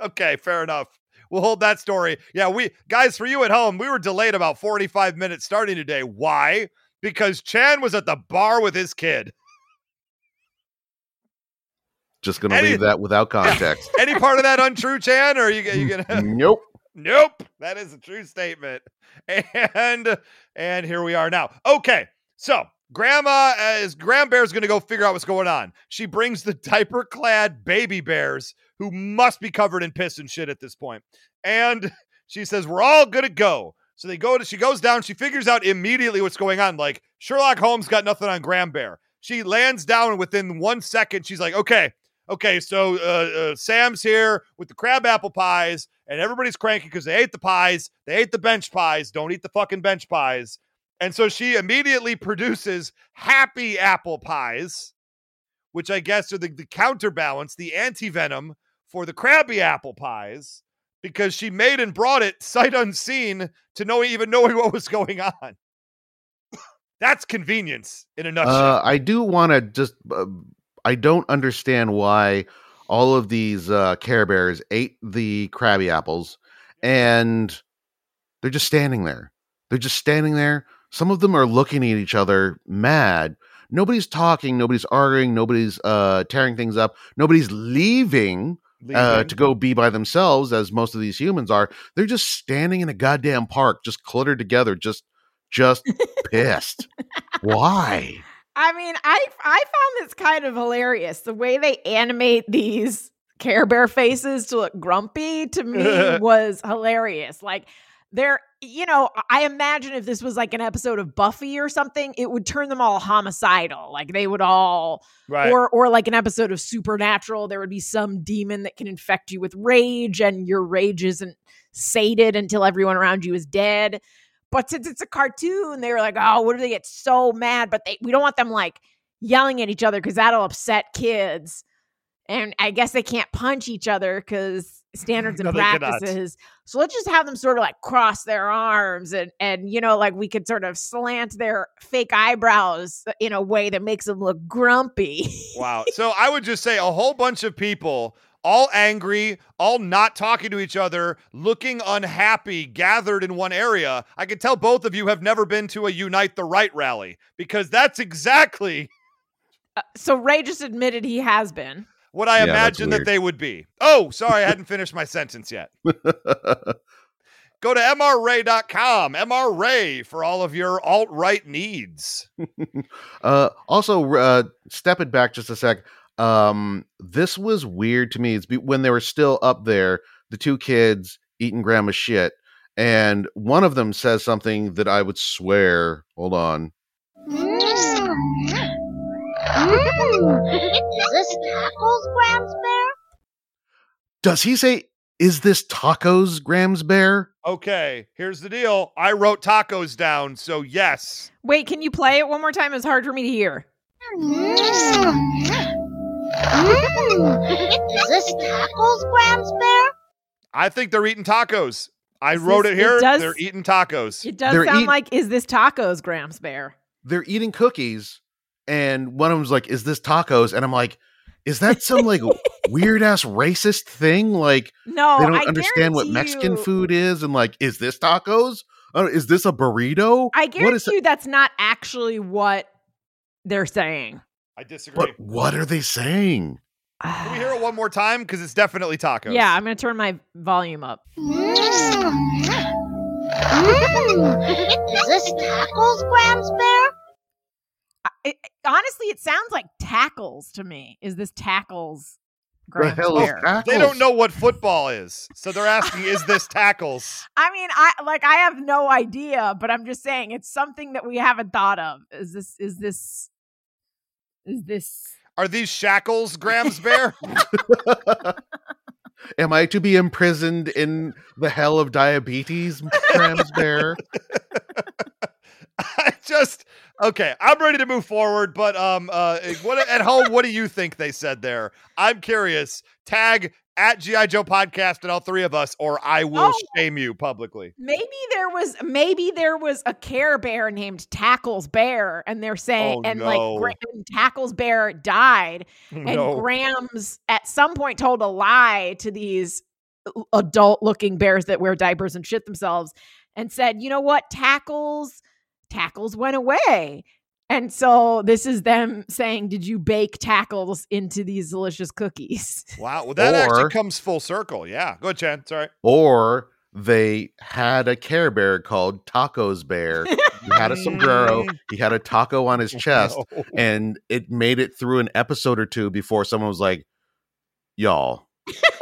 Okay, fair enough. We'll hold that story. Yeah, we guys, for you at home, we were delayed about 45 minutes starting today. Why? Because Chan was at the bar with his kid. Just going to Any- leave that without context. Any part of that untrue, Chan? Or are you, you gonna nope. Nope, that is a true statement. And and here we are now. Okay, so Grandma uh, is Grams Bear's going to go figure out what's going on. She brings the diaper-clad baby bears who must be covered in piss and shit at this point, and she says we're all going to go. So they go to. She goes down. She figures out immediately what's going on. Like Sherlock Holmes got nothing on Grams Bear. She lands down, and within one second, she's like, "Okay, okay, so uh, uh, Sam's here with the crab apple pies, and everybody's cranky because they ate the pies. They ate the bench pies. Don't eat the fucking bench pies. And so she immediately produces happy apple pies, which I guess are the, the counterbalance, the anti venom for the crabby apple pies, because she made and brought it sight unseen to know even knowing what was going on. That's convenience in a nutshell. Uh, I do want to just. Uh, I don't understand why all of these uh, Care Bears ate the Krabby Apples, and they're just standing there. They're just standing there. Some of them are looking at each other, mad. Nobody's talking. Nobody's arguing. Nobody's uh, tearing things up. Nobody's leaving uh, Leaving. to go be by themselves, as most of these humans are. They're just standing in a goddamn park, just cluttered together, just, just pissed. Why? I mean, I I found this kind of hilarious. The way they animate these Care Bear faces to look grumpy to me was hilarious. Like they're, you know, I imagine if this was like an episode of Buffy or something, it would turn them all homicidal. Like they would all right. or or like an episode of Supernatural, there would be some demon that can infect you with rage, and your rage isn't sated until everyone around you is dead. But since it's a cartoon, they were like, "Oh, what do they get so mad?" But they we don't want them like yelling at each other because that'll upset kids. And I guess they can't punch each other because standards No, and they practices. So let's just have them sort of like cross their arms and and you know like we could sort of slant their fake eyebrows in a way that makes them look grumpy. Wow. So I would just say a whole bunch of people, all angry, all not talking to each other, looking unhappy, gathered in one area. I can tell both of you have never been to a Unite the Right rally because that's exactly uh, so Ray just admitted he has been. What I Yeah, that's imagined that they would be. Oh, sorry, I hadn't finished my sentence yet. Go to mrray.com, mrray for all of your alt right needs. Uh, also, uh, step it back just a sec. Um, this was weird to me. It's be- when they were still up there, the two kids eating grandma's shit, and one of them says something that I would swear. Hold on. Mm. Is this tacos, Grams Bear? Does he say, "Is this tacos, Grams Bear"? Okay, here's the deal. I wrote tacos down, so yes. Wait, can you play it one more time? It's hard for me to hear. Mm. Mm. Is this tacos, Grams Bear? I think they're eating tacos. I Is wrote this- it it here. does- They're eating tacos. It does They're sound eat- like is this tacos, Grams Bear? They're eating cookies, and one of them's like, "Is this tacos?" And I'm like, "Is that some like weird ass racist thing? Like No, they don't I understand what Mexican you- food is, and like, is this tacos? Uh, is this a burrito? I what guarantee is? you that's not actually what they're saying. I disagree. But what are they saying? Can we hear it one more time? Because it's definitely tacos. Yeah, I'm gonna turn my volume up. Is this tacos, Grams Bear? I- It, honestly, it sounds like tackles to me. Is this tackles? The hell is Bear? tackles? They don't know what football is. So they're asking, is this tackles? I mean, I like I have no idea, but I'm just saying it's something that we haven't thought of. Is this is this is this Are these shackles, Grams Bear? Am I to be imprisoned in the hell of diabetes, Grams Bear? I just okay. I'm ready to move forward, but um, uh, what at home? What do you think they said there? I'm curious. Tag at GI Joe podcast and all three of us, or I will Oh. shame you publicly. maybe there was maybe there was a Care Bear named Tackles Bear, and they're saying Oh, and no. like Gra- and Tackles Bear died, and no, Grams at some point told a lie to these adult looking bears that wear diapers and shit themselves and said, you know what, tackles, tackles went away. And so this is them saying, Did you bake tackles into these delicious cookies? wow. Well, that actually comes full circle. Yeah. Go ahead, Chan. Sorry. Or they had a Care Bear called Tacos Bear. He had a sombrero. Mm. He had a taco on his chest, No. and it made it through an episode or two before someone was like, "Y'all,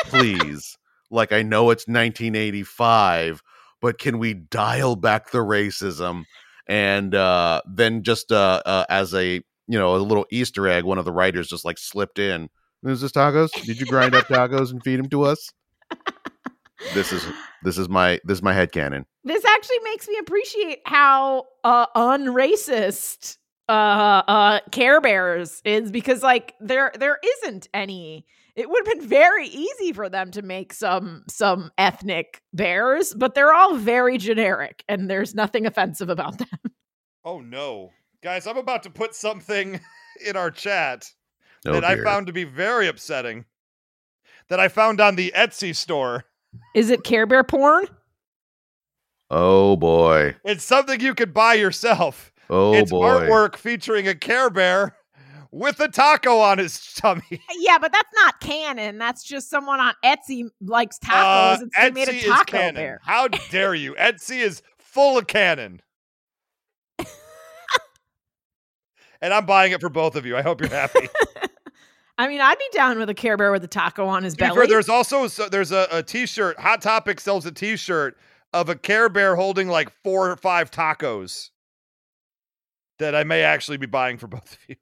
please, like I know it's 1985, but can we dial back the racism?" And uh, then just uh, uh, as a you know a little Easter egg, one of the writers just like slipped in. Is this tacos? Did you grind up tacos and feed them to us? This is this is my this is my head canon. this actually makes me appreciate how uh unracist uh uh care bears is because like there there isn't any it would have been very easy for them to make some some ethnic bears but they're all very generic and there's nothing offensive about them Oh no, guys! I'm about to put something in our chat Oh, that I found to be very upsetting. That I found on the Etsy store. is it care bear porn Oh boy. It's something you could buy yourself. Oh boy. it's boy. artwork featuring a Care Bear with a taco on his tummy. yeah but that's not canon that's just someone on etsy likes tacos Uh, and they made a Etsy is taco canon. bear How dare you? Etsy is full of canon. and I'm buying it for both of you. I hope you're happy. I mean, I'd be down with a Care Bear with a taco on his To be fair, belly. there's also so there's a, a t-shirt. Hot Topic sells a t-shirt of a Care Bear holding like four or five tacos that I may actually be buying for both of you.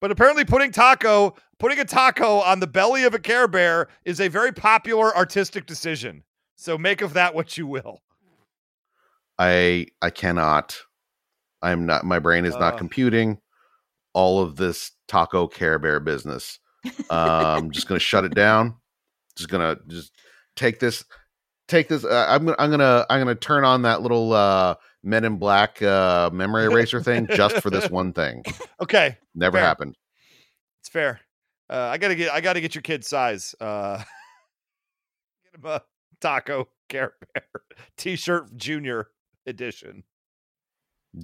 But apparently, putting taco, putting a taco on the belly of a Care Bear is a very popular artistic decision. So make of that what you will. I I cannot. I'm not. My brain is not computing all of this taco Care Bear business. Um, I'm just gonna shut it down. Just gonna just take this. Take this. Uh, I'm gonna. I'm gonna. I'm gonna turn on that little uh, Men in Black uh, memory eraser thing just for this one thing. Okay, Never Fair. happened. it's fair. Uh, I gotta get. I gotta get your kid size. Uh, get him a taco Care Bear t-shirt junior edition.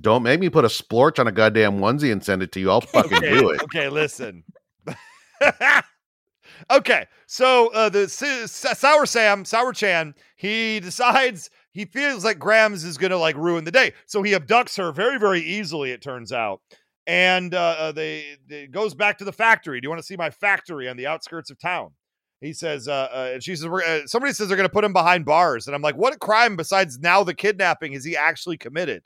Don't make me put a splorch on a goddamn onesie and send it to you. I'll fucking okay, do it. Okay, listen. okay, so uh, the S- S- Sour Sam, Sour Chan, he decides he feels like Grams is gonna like ruin the day, so he abducts her very, very easily. It turns out, and uh, uh, they, they goes back to the factory. Do you want to see my factory on the outskirts of town? He says, uh, uh, and she says, we're, uh, somebody says they're going to put him behind bars. And I'm like, what crime besides now the kidnapping is he actually committed?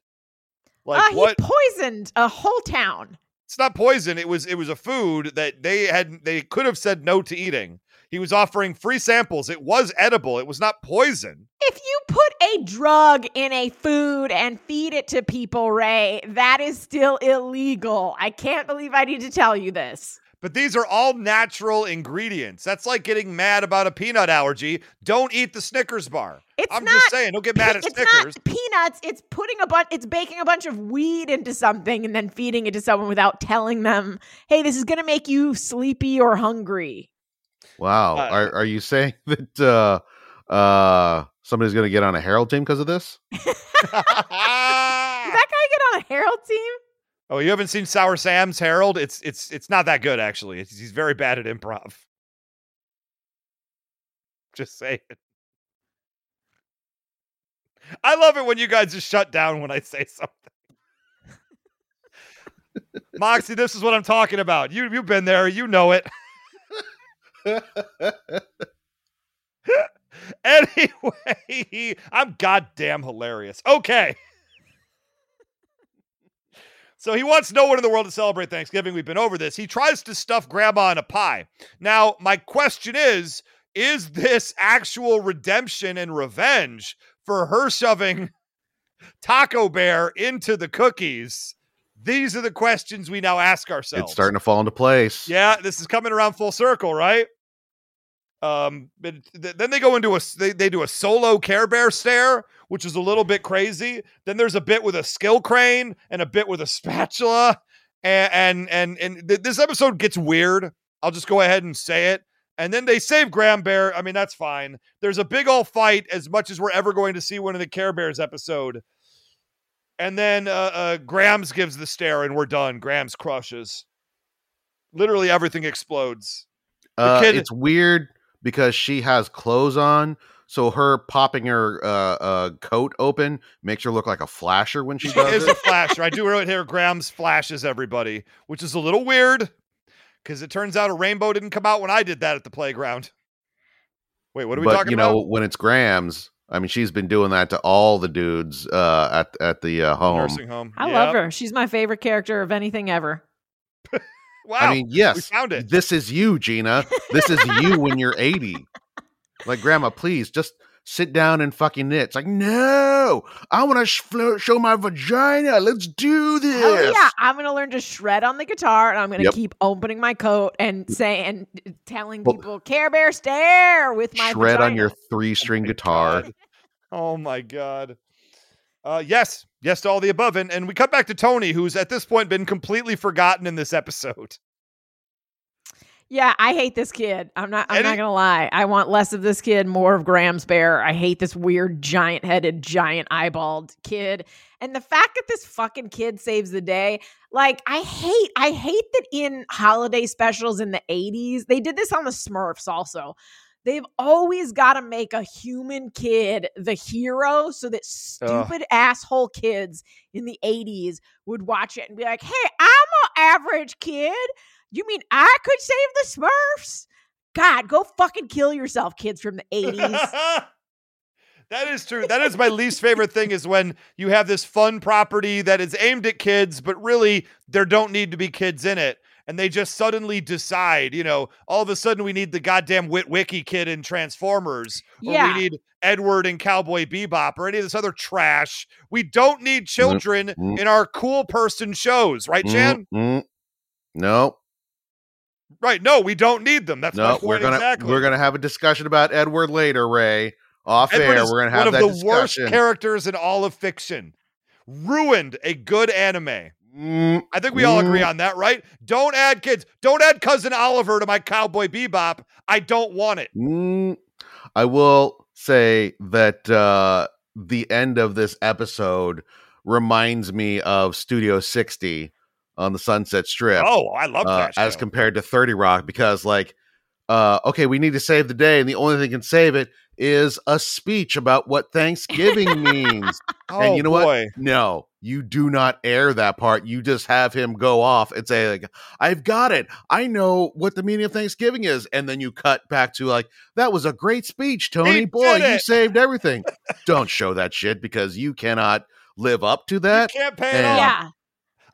Like, uh, he what? poisoned a whole town. it's not poison. It was it was a food that they had they could have said no to eating. He was offering free samples. It was edible. It was not poison. If you put a drug in a food and feed it to people, Ray, that is still illegal. I can't believe I need to tell you this. but these are all natural ingredients. That's like getting mad about a peanut allergy. Don't eat the Snickers bar. It's I'm not just saying, don't get mad pe- at it's Snickers. not peanuts. It's putting a bunch. It's baking a bunch of weed into something and then feeding it to someone without telling them, "Hey, this is going to make you sleepy or hungry." Wow. Uh, are are you saying that uh uh somebody's gonna get on a Harold team because of this? Did that guy get on a Harold team? oh, you haven't seen Sour Sam's Harold? It's it's it's not that good actually. It's, he's very bad at improv. Just say it. I love it when you guys just shut down when I say something. Moxie, this is what I'm talking about. You you've been there, you know it. anyway, I'm goddamn hilarious. Okay. So he wants no one in the world to celebrate Thanksgiving. We've been over this. He tries to stuff grandma in a pie. Now, my question is is this actual redemption and revenge for her shoving Taco Bear into the cookies? These are the questions we now ask ourselves. It's starting to fall into place. Yeah, this is coming around full circle, right? Um, but th- then they go into a they, they do a solo Care Bear stare, which is a little bit crazy. Then there's a bit with a skill crane and a bit with a spatula, and and and, and th- this episode gets weird. I'll just go ahead and say it. And then they save Grams Bear. I mean, that's fine. There's a big old fight, as much as we're ever going to see one of the Care Bears episode. And then uh, uh, Grams gives the stare, and we're done. Grams crushes. Literally everything explodes. Uh, kid- it's weird because she has clothes on, so her popping her uh, uh, coat open makes her look like a flasher when she She does is it. a flasher. I do right here. Grams flashes everybody, which is a little weird because it turns out a rainbow didn't come out when I did that at the playground. Wait, what are we but talking you know, when it's Grams, I mean, she's been doing that to all the dudes uh, at at the uh, home. Nursing home. I Yep. love her. She's my favorite character of anything ever. Wow. I mean, yes, found it. This is you, Gina. This is you when you're 80. Like, Grandma, please just sit down and fucking knit. It's like, no, I want to sh- flo- show my vagina. Let's do this. Hell yeah! I'm gonna learn to shred on the guitar, and I'm gonna Yep. keep opening my coat and saying, and telling Well- people, "Care Bear stare" with my Shred on your three oh string guitar. Oh my god. Uh, yes, yes to all the above, and and we cut back to Tony, who's at this point been completely forgotten in this episode. Yeah, I hate this kid. I'm not. I'm not gonna lie. I want less of this kid, more of Grams bear. I hate this weird, giant-headed, giant eyeballed kid. And the fact that this fucking kid saves the day, like I hate. I hate that in holiday specials in the '80s, they did this on the Smurfs also. They've always got to make a human kid the hero so that stupid asshole kids in the 80s would watch it and be like, hey, I'm an average kid. You mean I could save the Smurfs? God, go fucking kill yourself, kids from the 80s. that is true. That is my least favorite thing is when you have this fun property that is aimed at kids, but really there don't need to be kids in it. And they just suddenly decide, you know, all of a sudden we need the goddamn Witwicky kid in Transformers, or Yeah. we need Edward and Cowboy Bebop, or any of this other trash. We don't need children mm. in our cool person shows, right, Chan? Mm, mm. No, Right? No, we don't need them. That's my no, point we're gonna exactly. we're gonna have a discussion about Edward later, Ray. Off Edward air, is we're gonna have one that of the worst characters in all of fiction. Ruined a good anime. Mm, I think we all agree Mm. on that, right? Don't add kids. Don't add cousin Oliver to my Cowboy Bebop. I don't want it. Mm, I will say that uh, the end of this episode reminds me of Studio 60 on the Sunset Strip Oh, I love uh, that. as compared to 30 Rock because, like, uh, okay, we need to save the day, and the only thing that can save it is a speech about what Thanksgiving means. oh, and you know boy. what? No, you do not air that part. You just have him go off and say, like, I've got it. I know what the meaning of Thanksgiving is. And then you cut back to like, that was a great speech, Tony. He Boy, you saved everything. Don't show that shit because you cannot live up to that. You can't pay it off. yeah.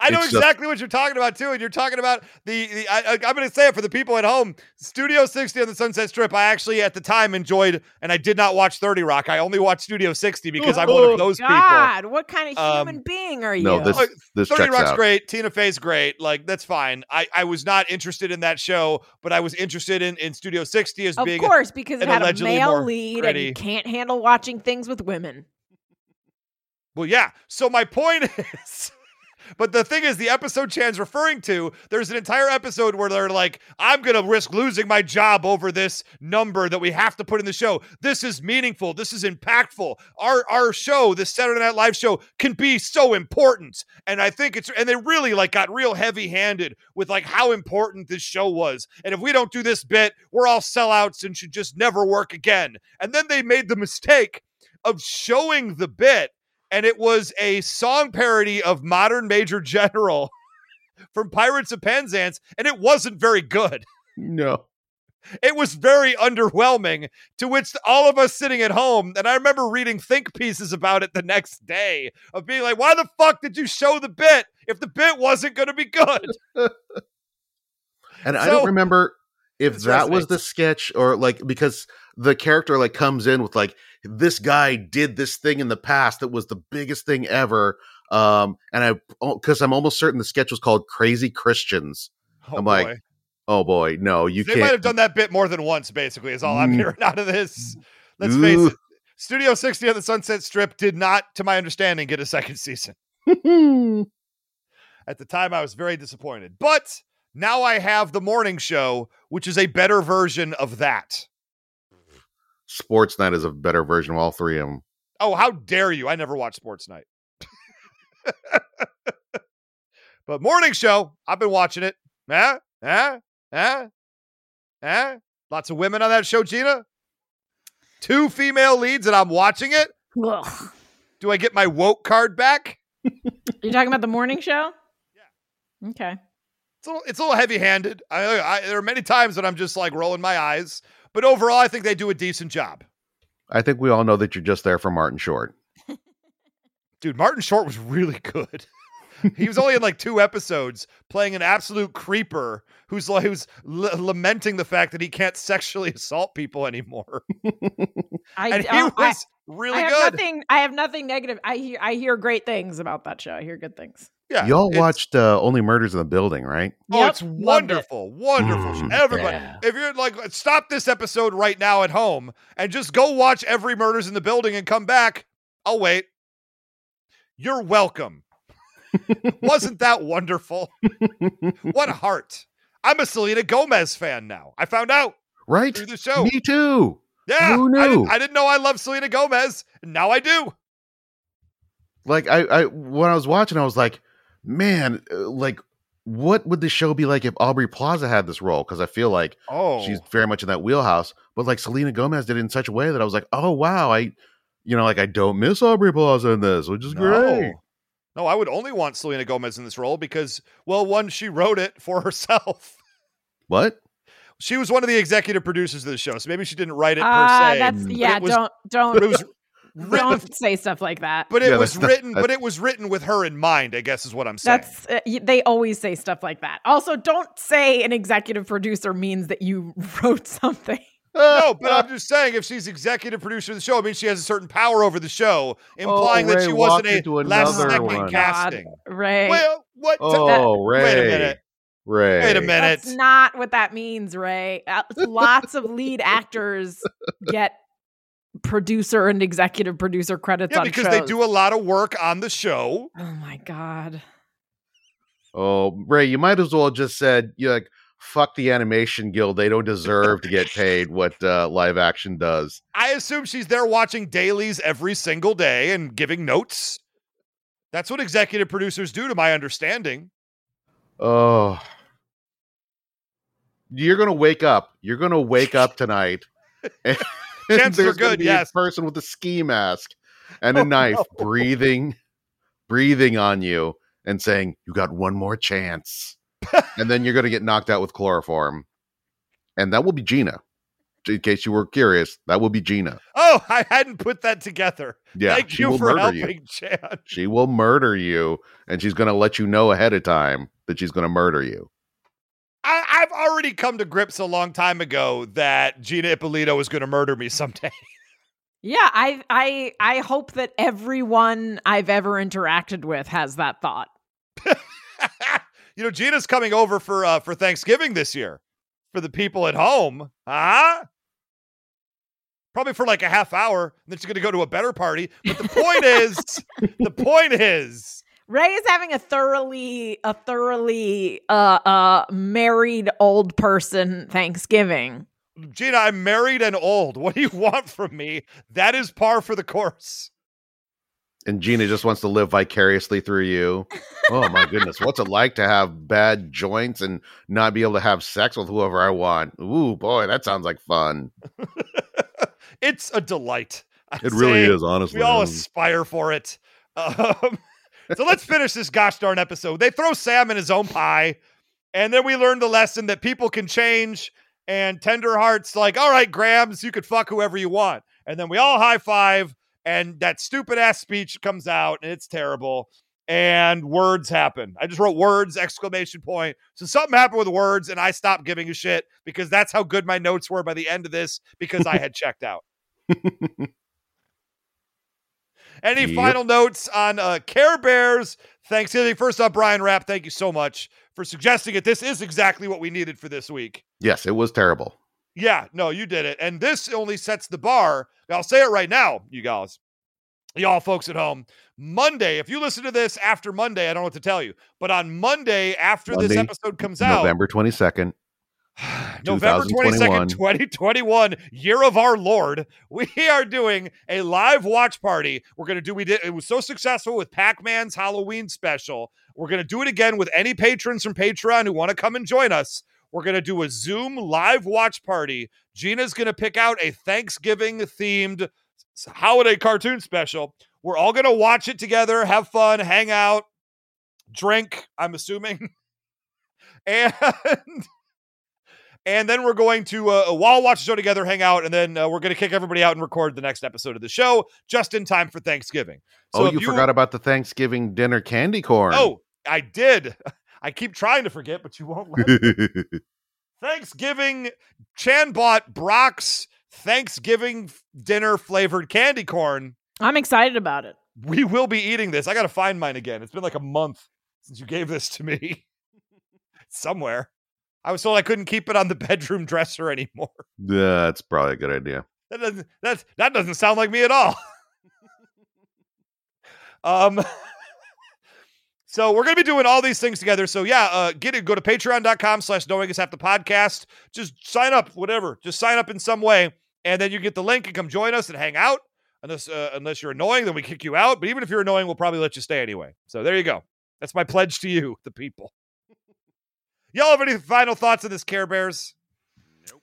I know It's just- exactly what you're talking about too, and you're talking about the. the I, I, I'm going to say it for the people at home. Studio 60 on the Sunset Strip. I actually at the time enjoyed, and I did not watch 30 Rock. I only watched Studio 60 because I'm one Oh, of those people. God, what kind of Um, human being are you? No, this this 30 Rock's out. great. Tina Fey's great. Like that's fine. I, I was not interested in that show, but I was interested in, in Studio 60 as of being of course, because it had a male more lead, and you can't handle watching things with women. Well, yeah. So my point is, but the thing is, the episode Chan's referring to, there's an entire episode where they're like, I'm going to risk losing my job over this number that we have to put in the show. This is meaningful. This is impactful. Our, our show, this Saturday Night Live show, can be so important. And I think it's, and they really like got real heavy handed with like how important this show was. And if we don't do this bit, we're all sellouts and should just never work again. And then they made the mistake of showing the bit and it was a song parody of Modern Major General from Pirates of Penzance, and it wasn't very good. No. It was very underwhelming, to which all of us sitting at home, and I remember reading think pieces about it the next day of being like, why the fuck did you show the bit if the bit wasn't going to be good? And I don't remember if that was the sketch or like because the character like comes in with like this guy did this thing in the past that was the biggest thing ever. Um, and I because I'm almost certain the sketch was called Crazy Christians. Oh, I'm like. Oh boy, no, you they can't. might have done that bit more than once, basically, is all I'm Mm. hearing out of this. Let's face it. Studio 60 on the Sunset Strip did not, to my understanding, get a second season. At the time, I was very disappointed. But now I have the morning show, which is a better version of that. Sports Night is a better version of all three of them. Oh, how dare you? I never watched Sports Night. but morning show, I've been watching it. Eh? Eh? Eh? Eh? Lots of women on that show, Gina. Two female leads, and I'm watching it. Ugh. Do I get my woke card back? You're talking about the morning show? Yeah. Okay. It's a little, it's a little heavy-handed. I, I, there are many times that I'm just like rolling my eyes, but overall, I think they do a decent job. I think we all know that you're just there for Martin Short. Dude, Martin Short was really good. he was only in like two episodes, playing an absolute creeper who's like who's l- lamenting the fact that he can't sexually assault people anymore. I, and he oh, I- was really I have good. nothing. I have nothing negative. I hear. I hear great things about that show. I hear good things. Yeah, Y'all watched uh, Only Murders in the Building, right? Oh, Yep, it's loved it. wonderful, wonderful. Mm, Everybody, yeah. if you're like, stop this episode right now at home and just go watch every Murders in the Building and come back. I'll wait. You're welcome. Wasn't that wonderful? what a heart. I'm a Selena Gomez fan now. I found out Right? through the show. Me too. Yeah, Who I, knew? didn't, I didn't know I loved Selena Gomez, and now I do. Like I, I when I was watching, I was like, man, uh, like what would the show be like if Aubrey Plaza had this role? Because I feel like Oh, she's very much in that wheelhouse. But like Selena Gomez did it in such a way that I was like, oh wow, I, you know, like I don't miss Aubrey Plaza in this, which is great. No, I would only want Selena Gomez in this role because, well, one, she wrote it for herself. What? She was one of the executive producers of the show, so maybe she didn't write it per Ah, se. that's but yeah. it was- don't don't it was written, don't say stuff like that. but it Yeah, was written, that's- but it was written with her in mind. I guess is what I'm saying. That's uh, they always say stuff like that. Also, don't say an executive producer means that you wrote something. no, but I'm just saying, if she's executive producer of the show, it means she has a certain power over the show, implying that she wasn't walked into a last another second one. casting. Ray. Well, what? Oh, Ray. Wait a minute. Ray. Wait a minute. That's not what that means, Ray. Uh, Lots of lead actors get producer and executive producer credits Yeah, on because they do a lot of work on the show. Oh my god. Oh, Ray, you might as well just said you like fuck the animation guild. They don't deserve to get paid what uh, live action does. I assume she's there watching dailies every single day and giving notes. That's what executive producers do, to my understanding. Oh. You're gonna wake up. You're gonna wake up tonight. and Chances are there's gonna good, yes. person with a ski mask and a Oh, knife no. breathing, breathing on you and saying, You got one more chance. and then you're gonna get knocked out with chloroform. And that will be Gina. in case you were curious, that will be Gina. Oh, I hadn't put that together. Yeah, Thank she you will for murder helping, you. Chan. She will murder you, and she's going to let you know ahead of time that she's going to murder you. I, I've already come to grips a long time ago that Gina Ippolito is going to murder me someday. Yeah, I I I hope that everyone I've ever interacted with has that thought. you know, Gina's coming over for uh, for Thanksgiving this year for the people at home. Huh? Probably for like a half hour, and then she's going to go to a better party. But the point is, the point is, Ray is having a thoroughly a thoroughly uh uh married old person Thanksgiving. Gina, I'm married and old. What do you want from me? That is par for the course. And Gina just wants to live vicariously through you. Oh my goodness, what's it like to have bad joints and not be able to have sex with whoever I want? Ooh, boy, that sounds like fun. it's a delight. I It really is, honestly. We all aspire for it. Um, so let's finish this gosh darn episode. They throw Sam in his own pie, and then we learn the lesson that people can change. And Tenderheart's like, all right, Grams, you could fuck whoever you want. And then we all high five, and that stupid ass speech comes out, and it's terrible. And words happen. I just wrote words, exclamation point. So something happened with words, and I stopped giving a shit because that's how good my notes were by the end of this because I had checked out. Any Yep. final notes on uh, Care Bears Thanksgiving? First up, Brian Rapp, thank you so much for suggesting it. This is exactly what we needed for this week. Yes, it was terrible. Yeah, no, you did it. And this only sets the bar. I'll say it right now, you guys, y'all folks at home. Monday, if you listen to this after Monday, I don't know what to tell you, but on Monday, after this episode comes out, November 22nd. November 22nd, 2021. 2021, year of our Lord, we are doing a live watch party. We're going to do, we did, it was so successful with Pac Man's Halloween special. We're going to do it again with any patrons from Patreon who want to come and join us. We're going to do a Zoom live watch party. Gina's going to pick out a Thanksgiving themed holiday cartoon special. We're all going to watch it together, have fun, hang out, drink, I'm assuming. And and then we're going to uh, while watch the show together, hang out, and then uh, we're going to kick everybody out and record the next episode of the show just in time for Thanksgiving. So oh, if you, forgot about the Thanksgiving dinner candy corn. Oh, I did. I keep trying to forget, but you won't let me. Thanksgiving. Chan bought Brach's Thanksgiving dinner flavored candy corn. I'm excited about it. We will be eating this. I got to find mine again. It's been like a month since you gave this to me. Somewhere. I was told I couldn't keep it on the bedroom dresser anymore. yeah, that's probably a good idea. That doesn't that's that doesn't sound like me at all. um so we're gonna be doing all these things together. So yeah, uh get it, go to patreon.com slash knowing is half the podcast. Just sign up, whatever. Just sign up in some way, and then you get the link and come join us and hang out. Unless uh, unless you're annoying, then we kick you out. But even if you're annoying, we'll probably let you stay anyway. So there you go. That's my pledge to you, the people. Y'all have any final thoughts on this Care Bears? Nope.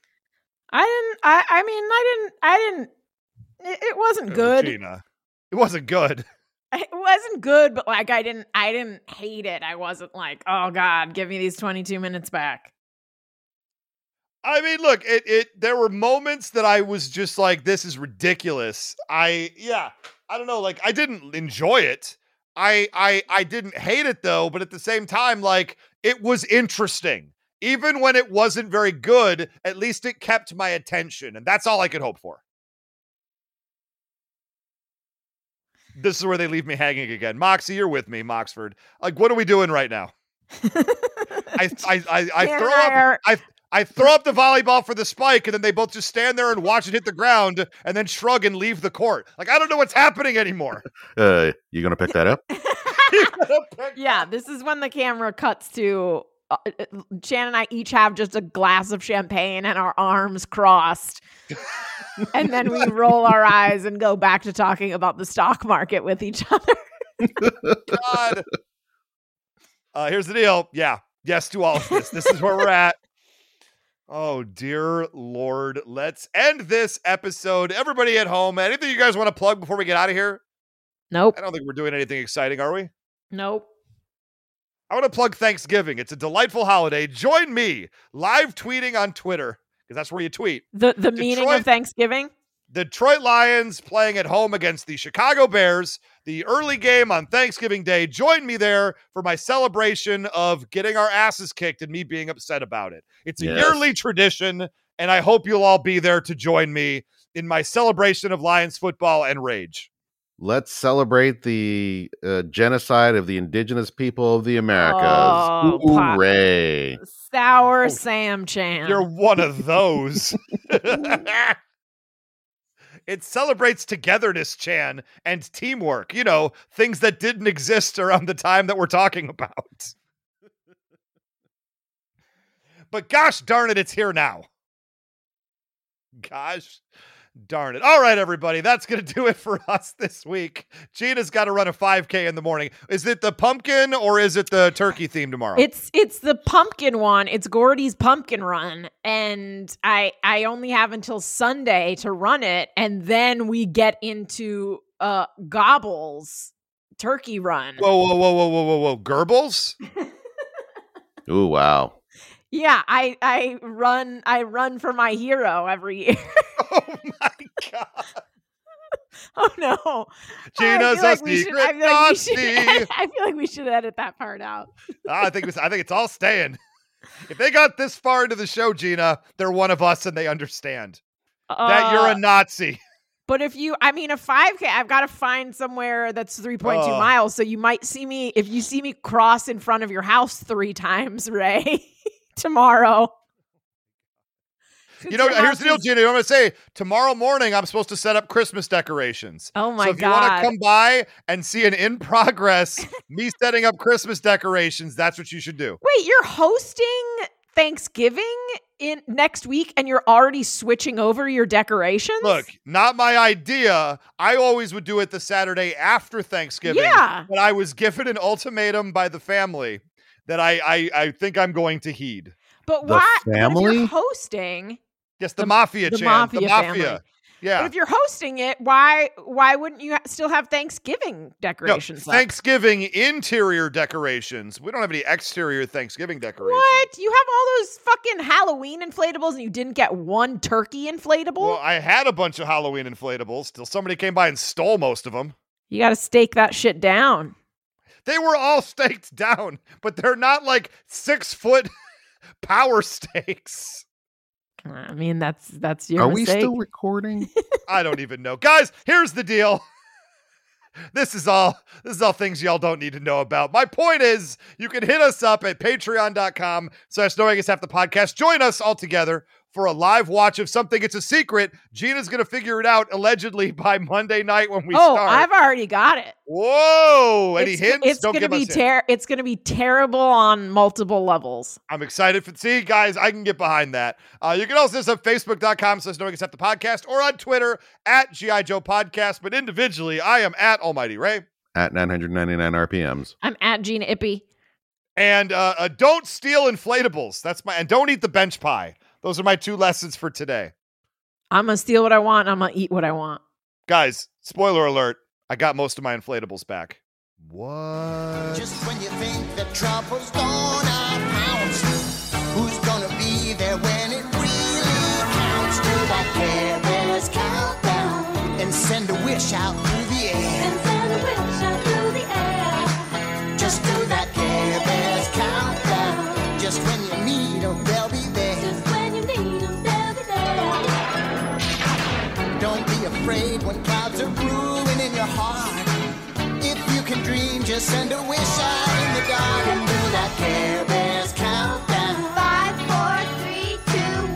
I didn't. I. I mean, I didn't. I didn't. It, it wasn't Oh, good. Gina. It wasn't good. It wasn't good, but like I didn't. I didn't hate it. I wasn't like, oh god, give me these twenty two minutes back. I mean, look, it it there were moments that I was just like, this is ridiculous. I yeah, I don't know, like I didn't enjoy it. I I I didn't hate it though, but at the same time, like it was interesting. Even when it wasn't very good, at least it kept my attention, and that's all I could hope for. This is where they leave me hanging again. Moxie, you're with me, Moxford. Like, what are we doing right now? I I I, I throw up I I throw up the volleyball for the spike, and then they both just stand there and watch it hit the ground, and then shrug and leave the court. Like I don't know what's happening anymore. Uh, you gonna pick that up? yeah, this is when the camera cuts to uh, uh, Shan and I each have just a glass of champagne and our arms crossed. and then we roll our eyes and go back to talking about the stock market with each other. God. Uh, here's the deal. Yeah, yes to all of this. This is where we're at. Oh dear Lord, let's end this episode. Everybody at home, anything you guys want to plug before we get out of here? Nope. I don't think we're doing anything exciting, are we? Nope. I want to plug Thanksgiving. It's a delightful holiday. Join me live tweeting on Twitter because that's where you tweet. The the meaning of Thanksgiving. Detroit Lions playing at home against the Chicago Bears, the early game on Thanksgiving Day. Join me there for my celebration of getting our asses kicked and me being upset about it. It's a Yes. yearly tradition, and I hope you'll all be there to join me in my celebration of Lions football and rage. Let's celebrate the uh, genocide of the indigenous people of the Americas. Oh, Pop. Hooray. Sour Oh, Sam Chan. You're one of those. it celebrates togetherness, Chan, and teamwork. You know, things that didn't exist around the time that we're talking about. but gosh darn it, it's here now. Gosh darn it. All right, everybody, that's going to do it for us this week. Gina's got to run a 5K in the morning. Is it the pumpkin or is it the turkey theme tomorrow? It's it's the pumpkin one. It's Gordy's pumpkin run, and I I only have until Sunday to run it, and then we get into uh Gobbles turkey run. whoa, whoa, whoa, whoa, whoa, whoa, whoa. Goebbels? Ooh, wow. Yeah, I I run I run for my hero every year. Oh my god. oh no, Gina's a like we should- secret I feel like should- Nazi. I feel like we should edit that part out. I think it's, I think it's all staying. If they got this far into the show, Gina, they're one of us and they understand that you're Uh, a Nazi. But if you, I mean, a 5K, I've got to find somewhere that's 3.2 Oh. miles. So you might see me, if you see me cross in front of your house three times, Ray, tomorrow. You know, here's the deal, house Gina. I'm going to say tomorrow morning I'm supposed to set up Christmas decorations. Oh my god! so if you want to come by and see an in progress me setting up Christmas decorations, that's what you should do. Wait, you're hosting Thanksgiving in next week and you're already switching over your decorations? Look, not my idea. I always would do it the Saturday after Thanksgiving. Yeah. But I was given an ultimatum by the family that I I, I think I'm going to heed. but The why? But if family? you're hosting, Yes, the, The- mafia, the Chan. mafia the mafia. family. Yeah. but if you're hosting it, why why wouldn't you ha- still have Thanksgiving No, decorations up? Thanksgiving interior decorations. We don't have any exterior Thanksgiving decorations. What? You have all those fucking Halloween inflatables and you didn't get one turkey inflatable? Well, I had a bunch of Halloween inflatables till somebody came by and stole most of them. you got to stake that shit down. They were all staked down, but they're not like six foot power stakes. I mean, that's that's your Are we still recording? I don't even know. Guys, here's the deal. This is all this is all things y'all don't need to know about. My point is you can hit us up at patreon.com slash knowing is half the podcast. Join us all together for a live watch of something. It's a secret. Gina's gonna figure it out allegedly by Monday night when we oh, start. I've already got it. Whoa! Any it's, hints? It's don't gonna be us hints. ter- It's gonna be terrible on multiple levels. I'm excited for see, guys. I can get behind that. Uh, you can also just have facebook.com slash knowing except the podcast or on Twitter at GI Joe Podcast. But individually, I am at Almighty Ray. At 999 RPMs. I'm at Gina Ippy. And uh, uh, don't steal inflatables. That's my and don't eat the bench pie. Those are my two lessons for today, I'm gonna steal what I want. and I'm gonna eat what I want. guys. Spoiler alert: I got most of my inflatables back. What? Just when you think that trouble's gonna pounce, who's gonna be there when it really counts? Do that Care Bears countdown and send a wish out through the air. Just send a wish out in the dark and do that Care Bears countdown. Five, four, three, two,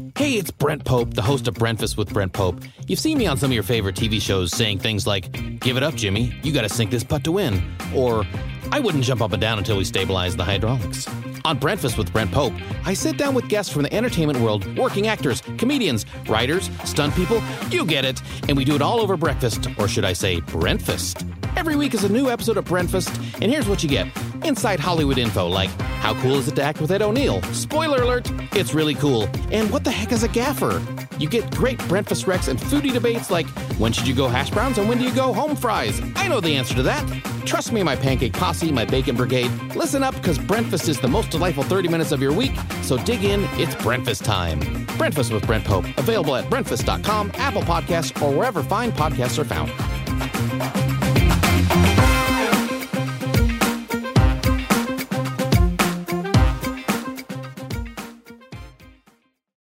one. Hey, it's Brent Pope, the host of Breakfast with Brent Pope. You've seen me on some of your favorite TV shows saying things like, Give it up, Jimmy, you gotta sink this putt to win. Or, I wouldn't jump up and down until we stabilize the hydraulics. On Breakfast with Brent Pope, I sit down with guests from the entertainment world, working actors, comedians, writers, stunt people, you get it, and we do it all over breakfast, or should I say, Brentfast. Every week is a new episode of Brentfast, and here's what you get. Inside Hollywood info like, how cool is it to act with Ed O'Neill? Spoiler alert, it's really cool. And what the heck is a gaffer? You get great breakfast recs and foodie debates like when should you go hash browns and when do you go home fries? I know the answer to that. Trust me, my pancake posse, my bacon brigade. Listen up, because breakfast is the most delightful 30 minutes of your week. So dig in, it's breakfast time. Breakfast with Brent Pope, available at breakfast.com, Apple Podcasts, or wherever fine podcasts are found.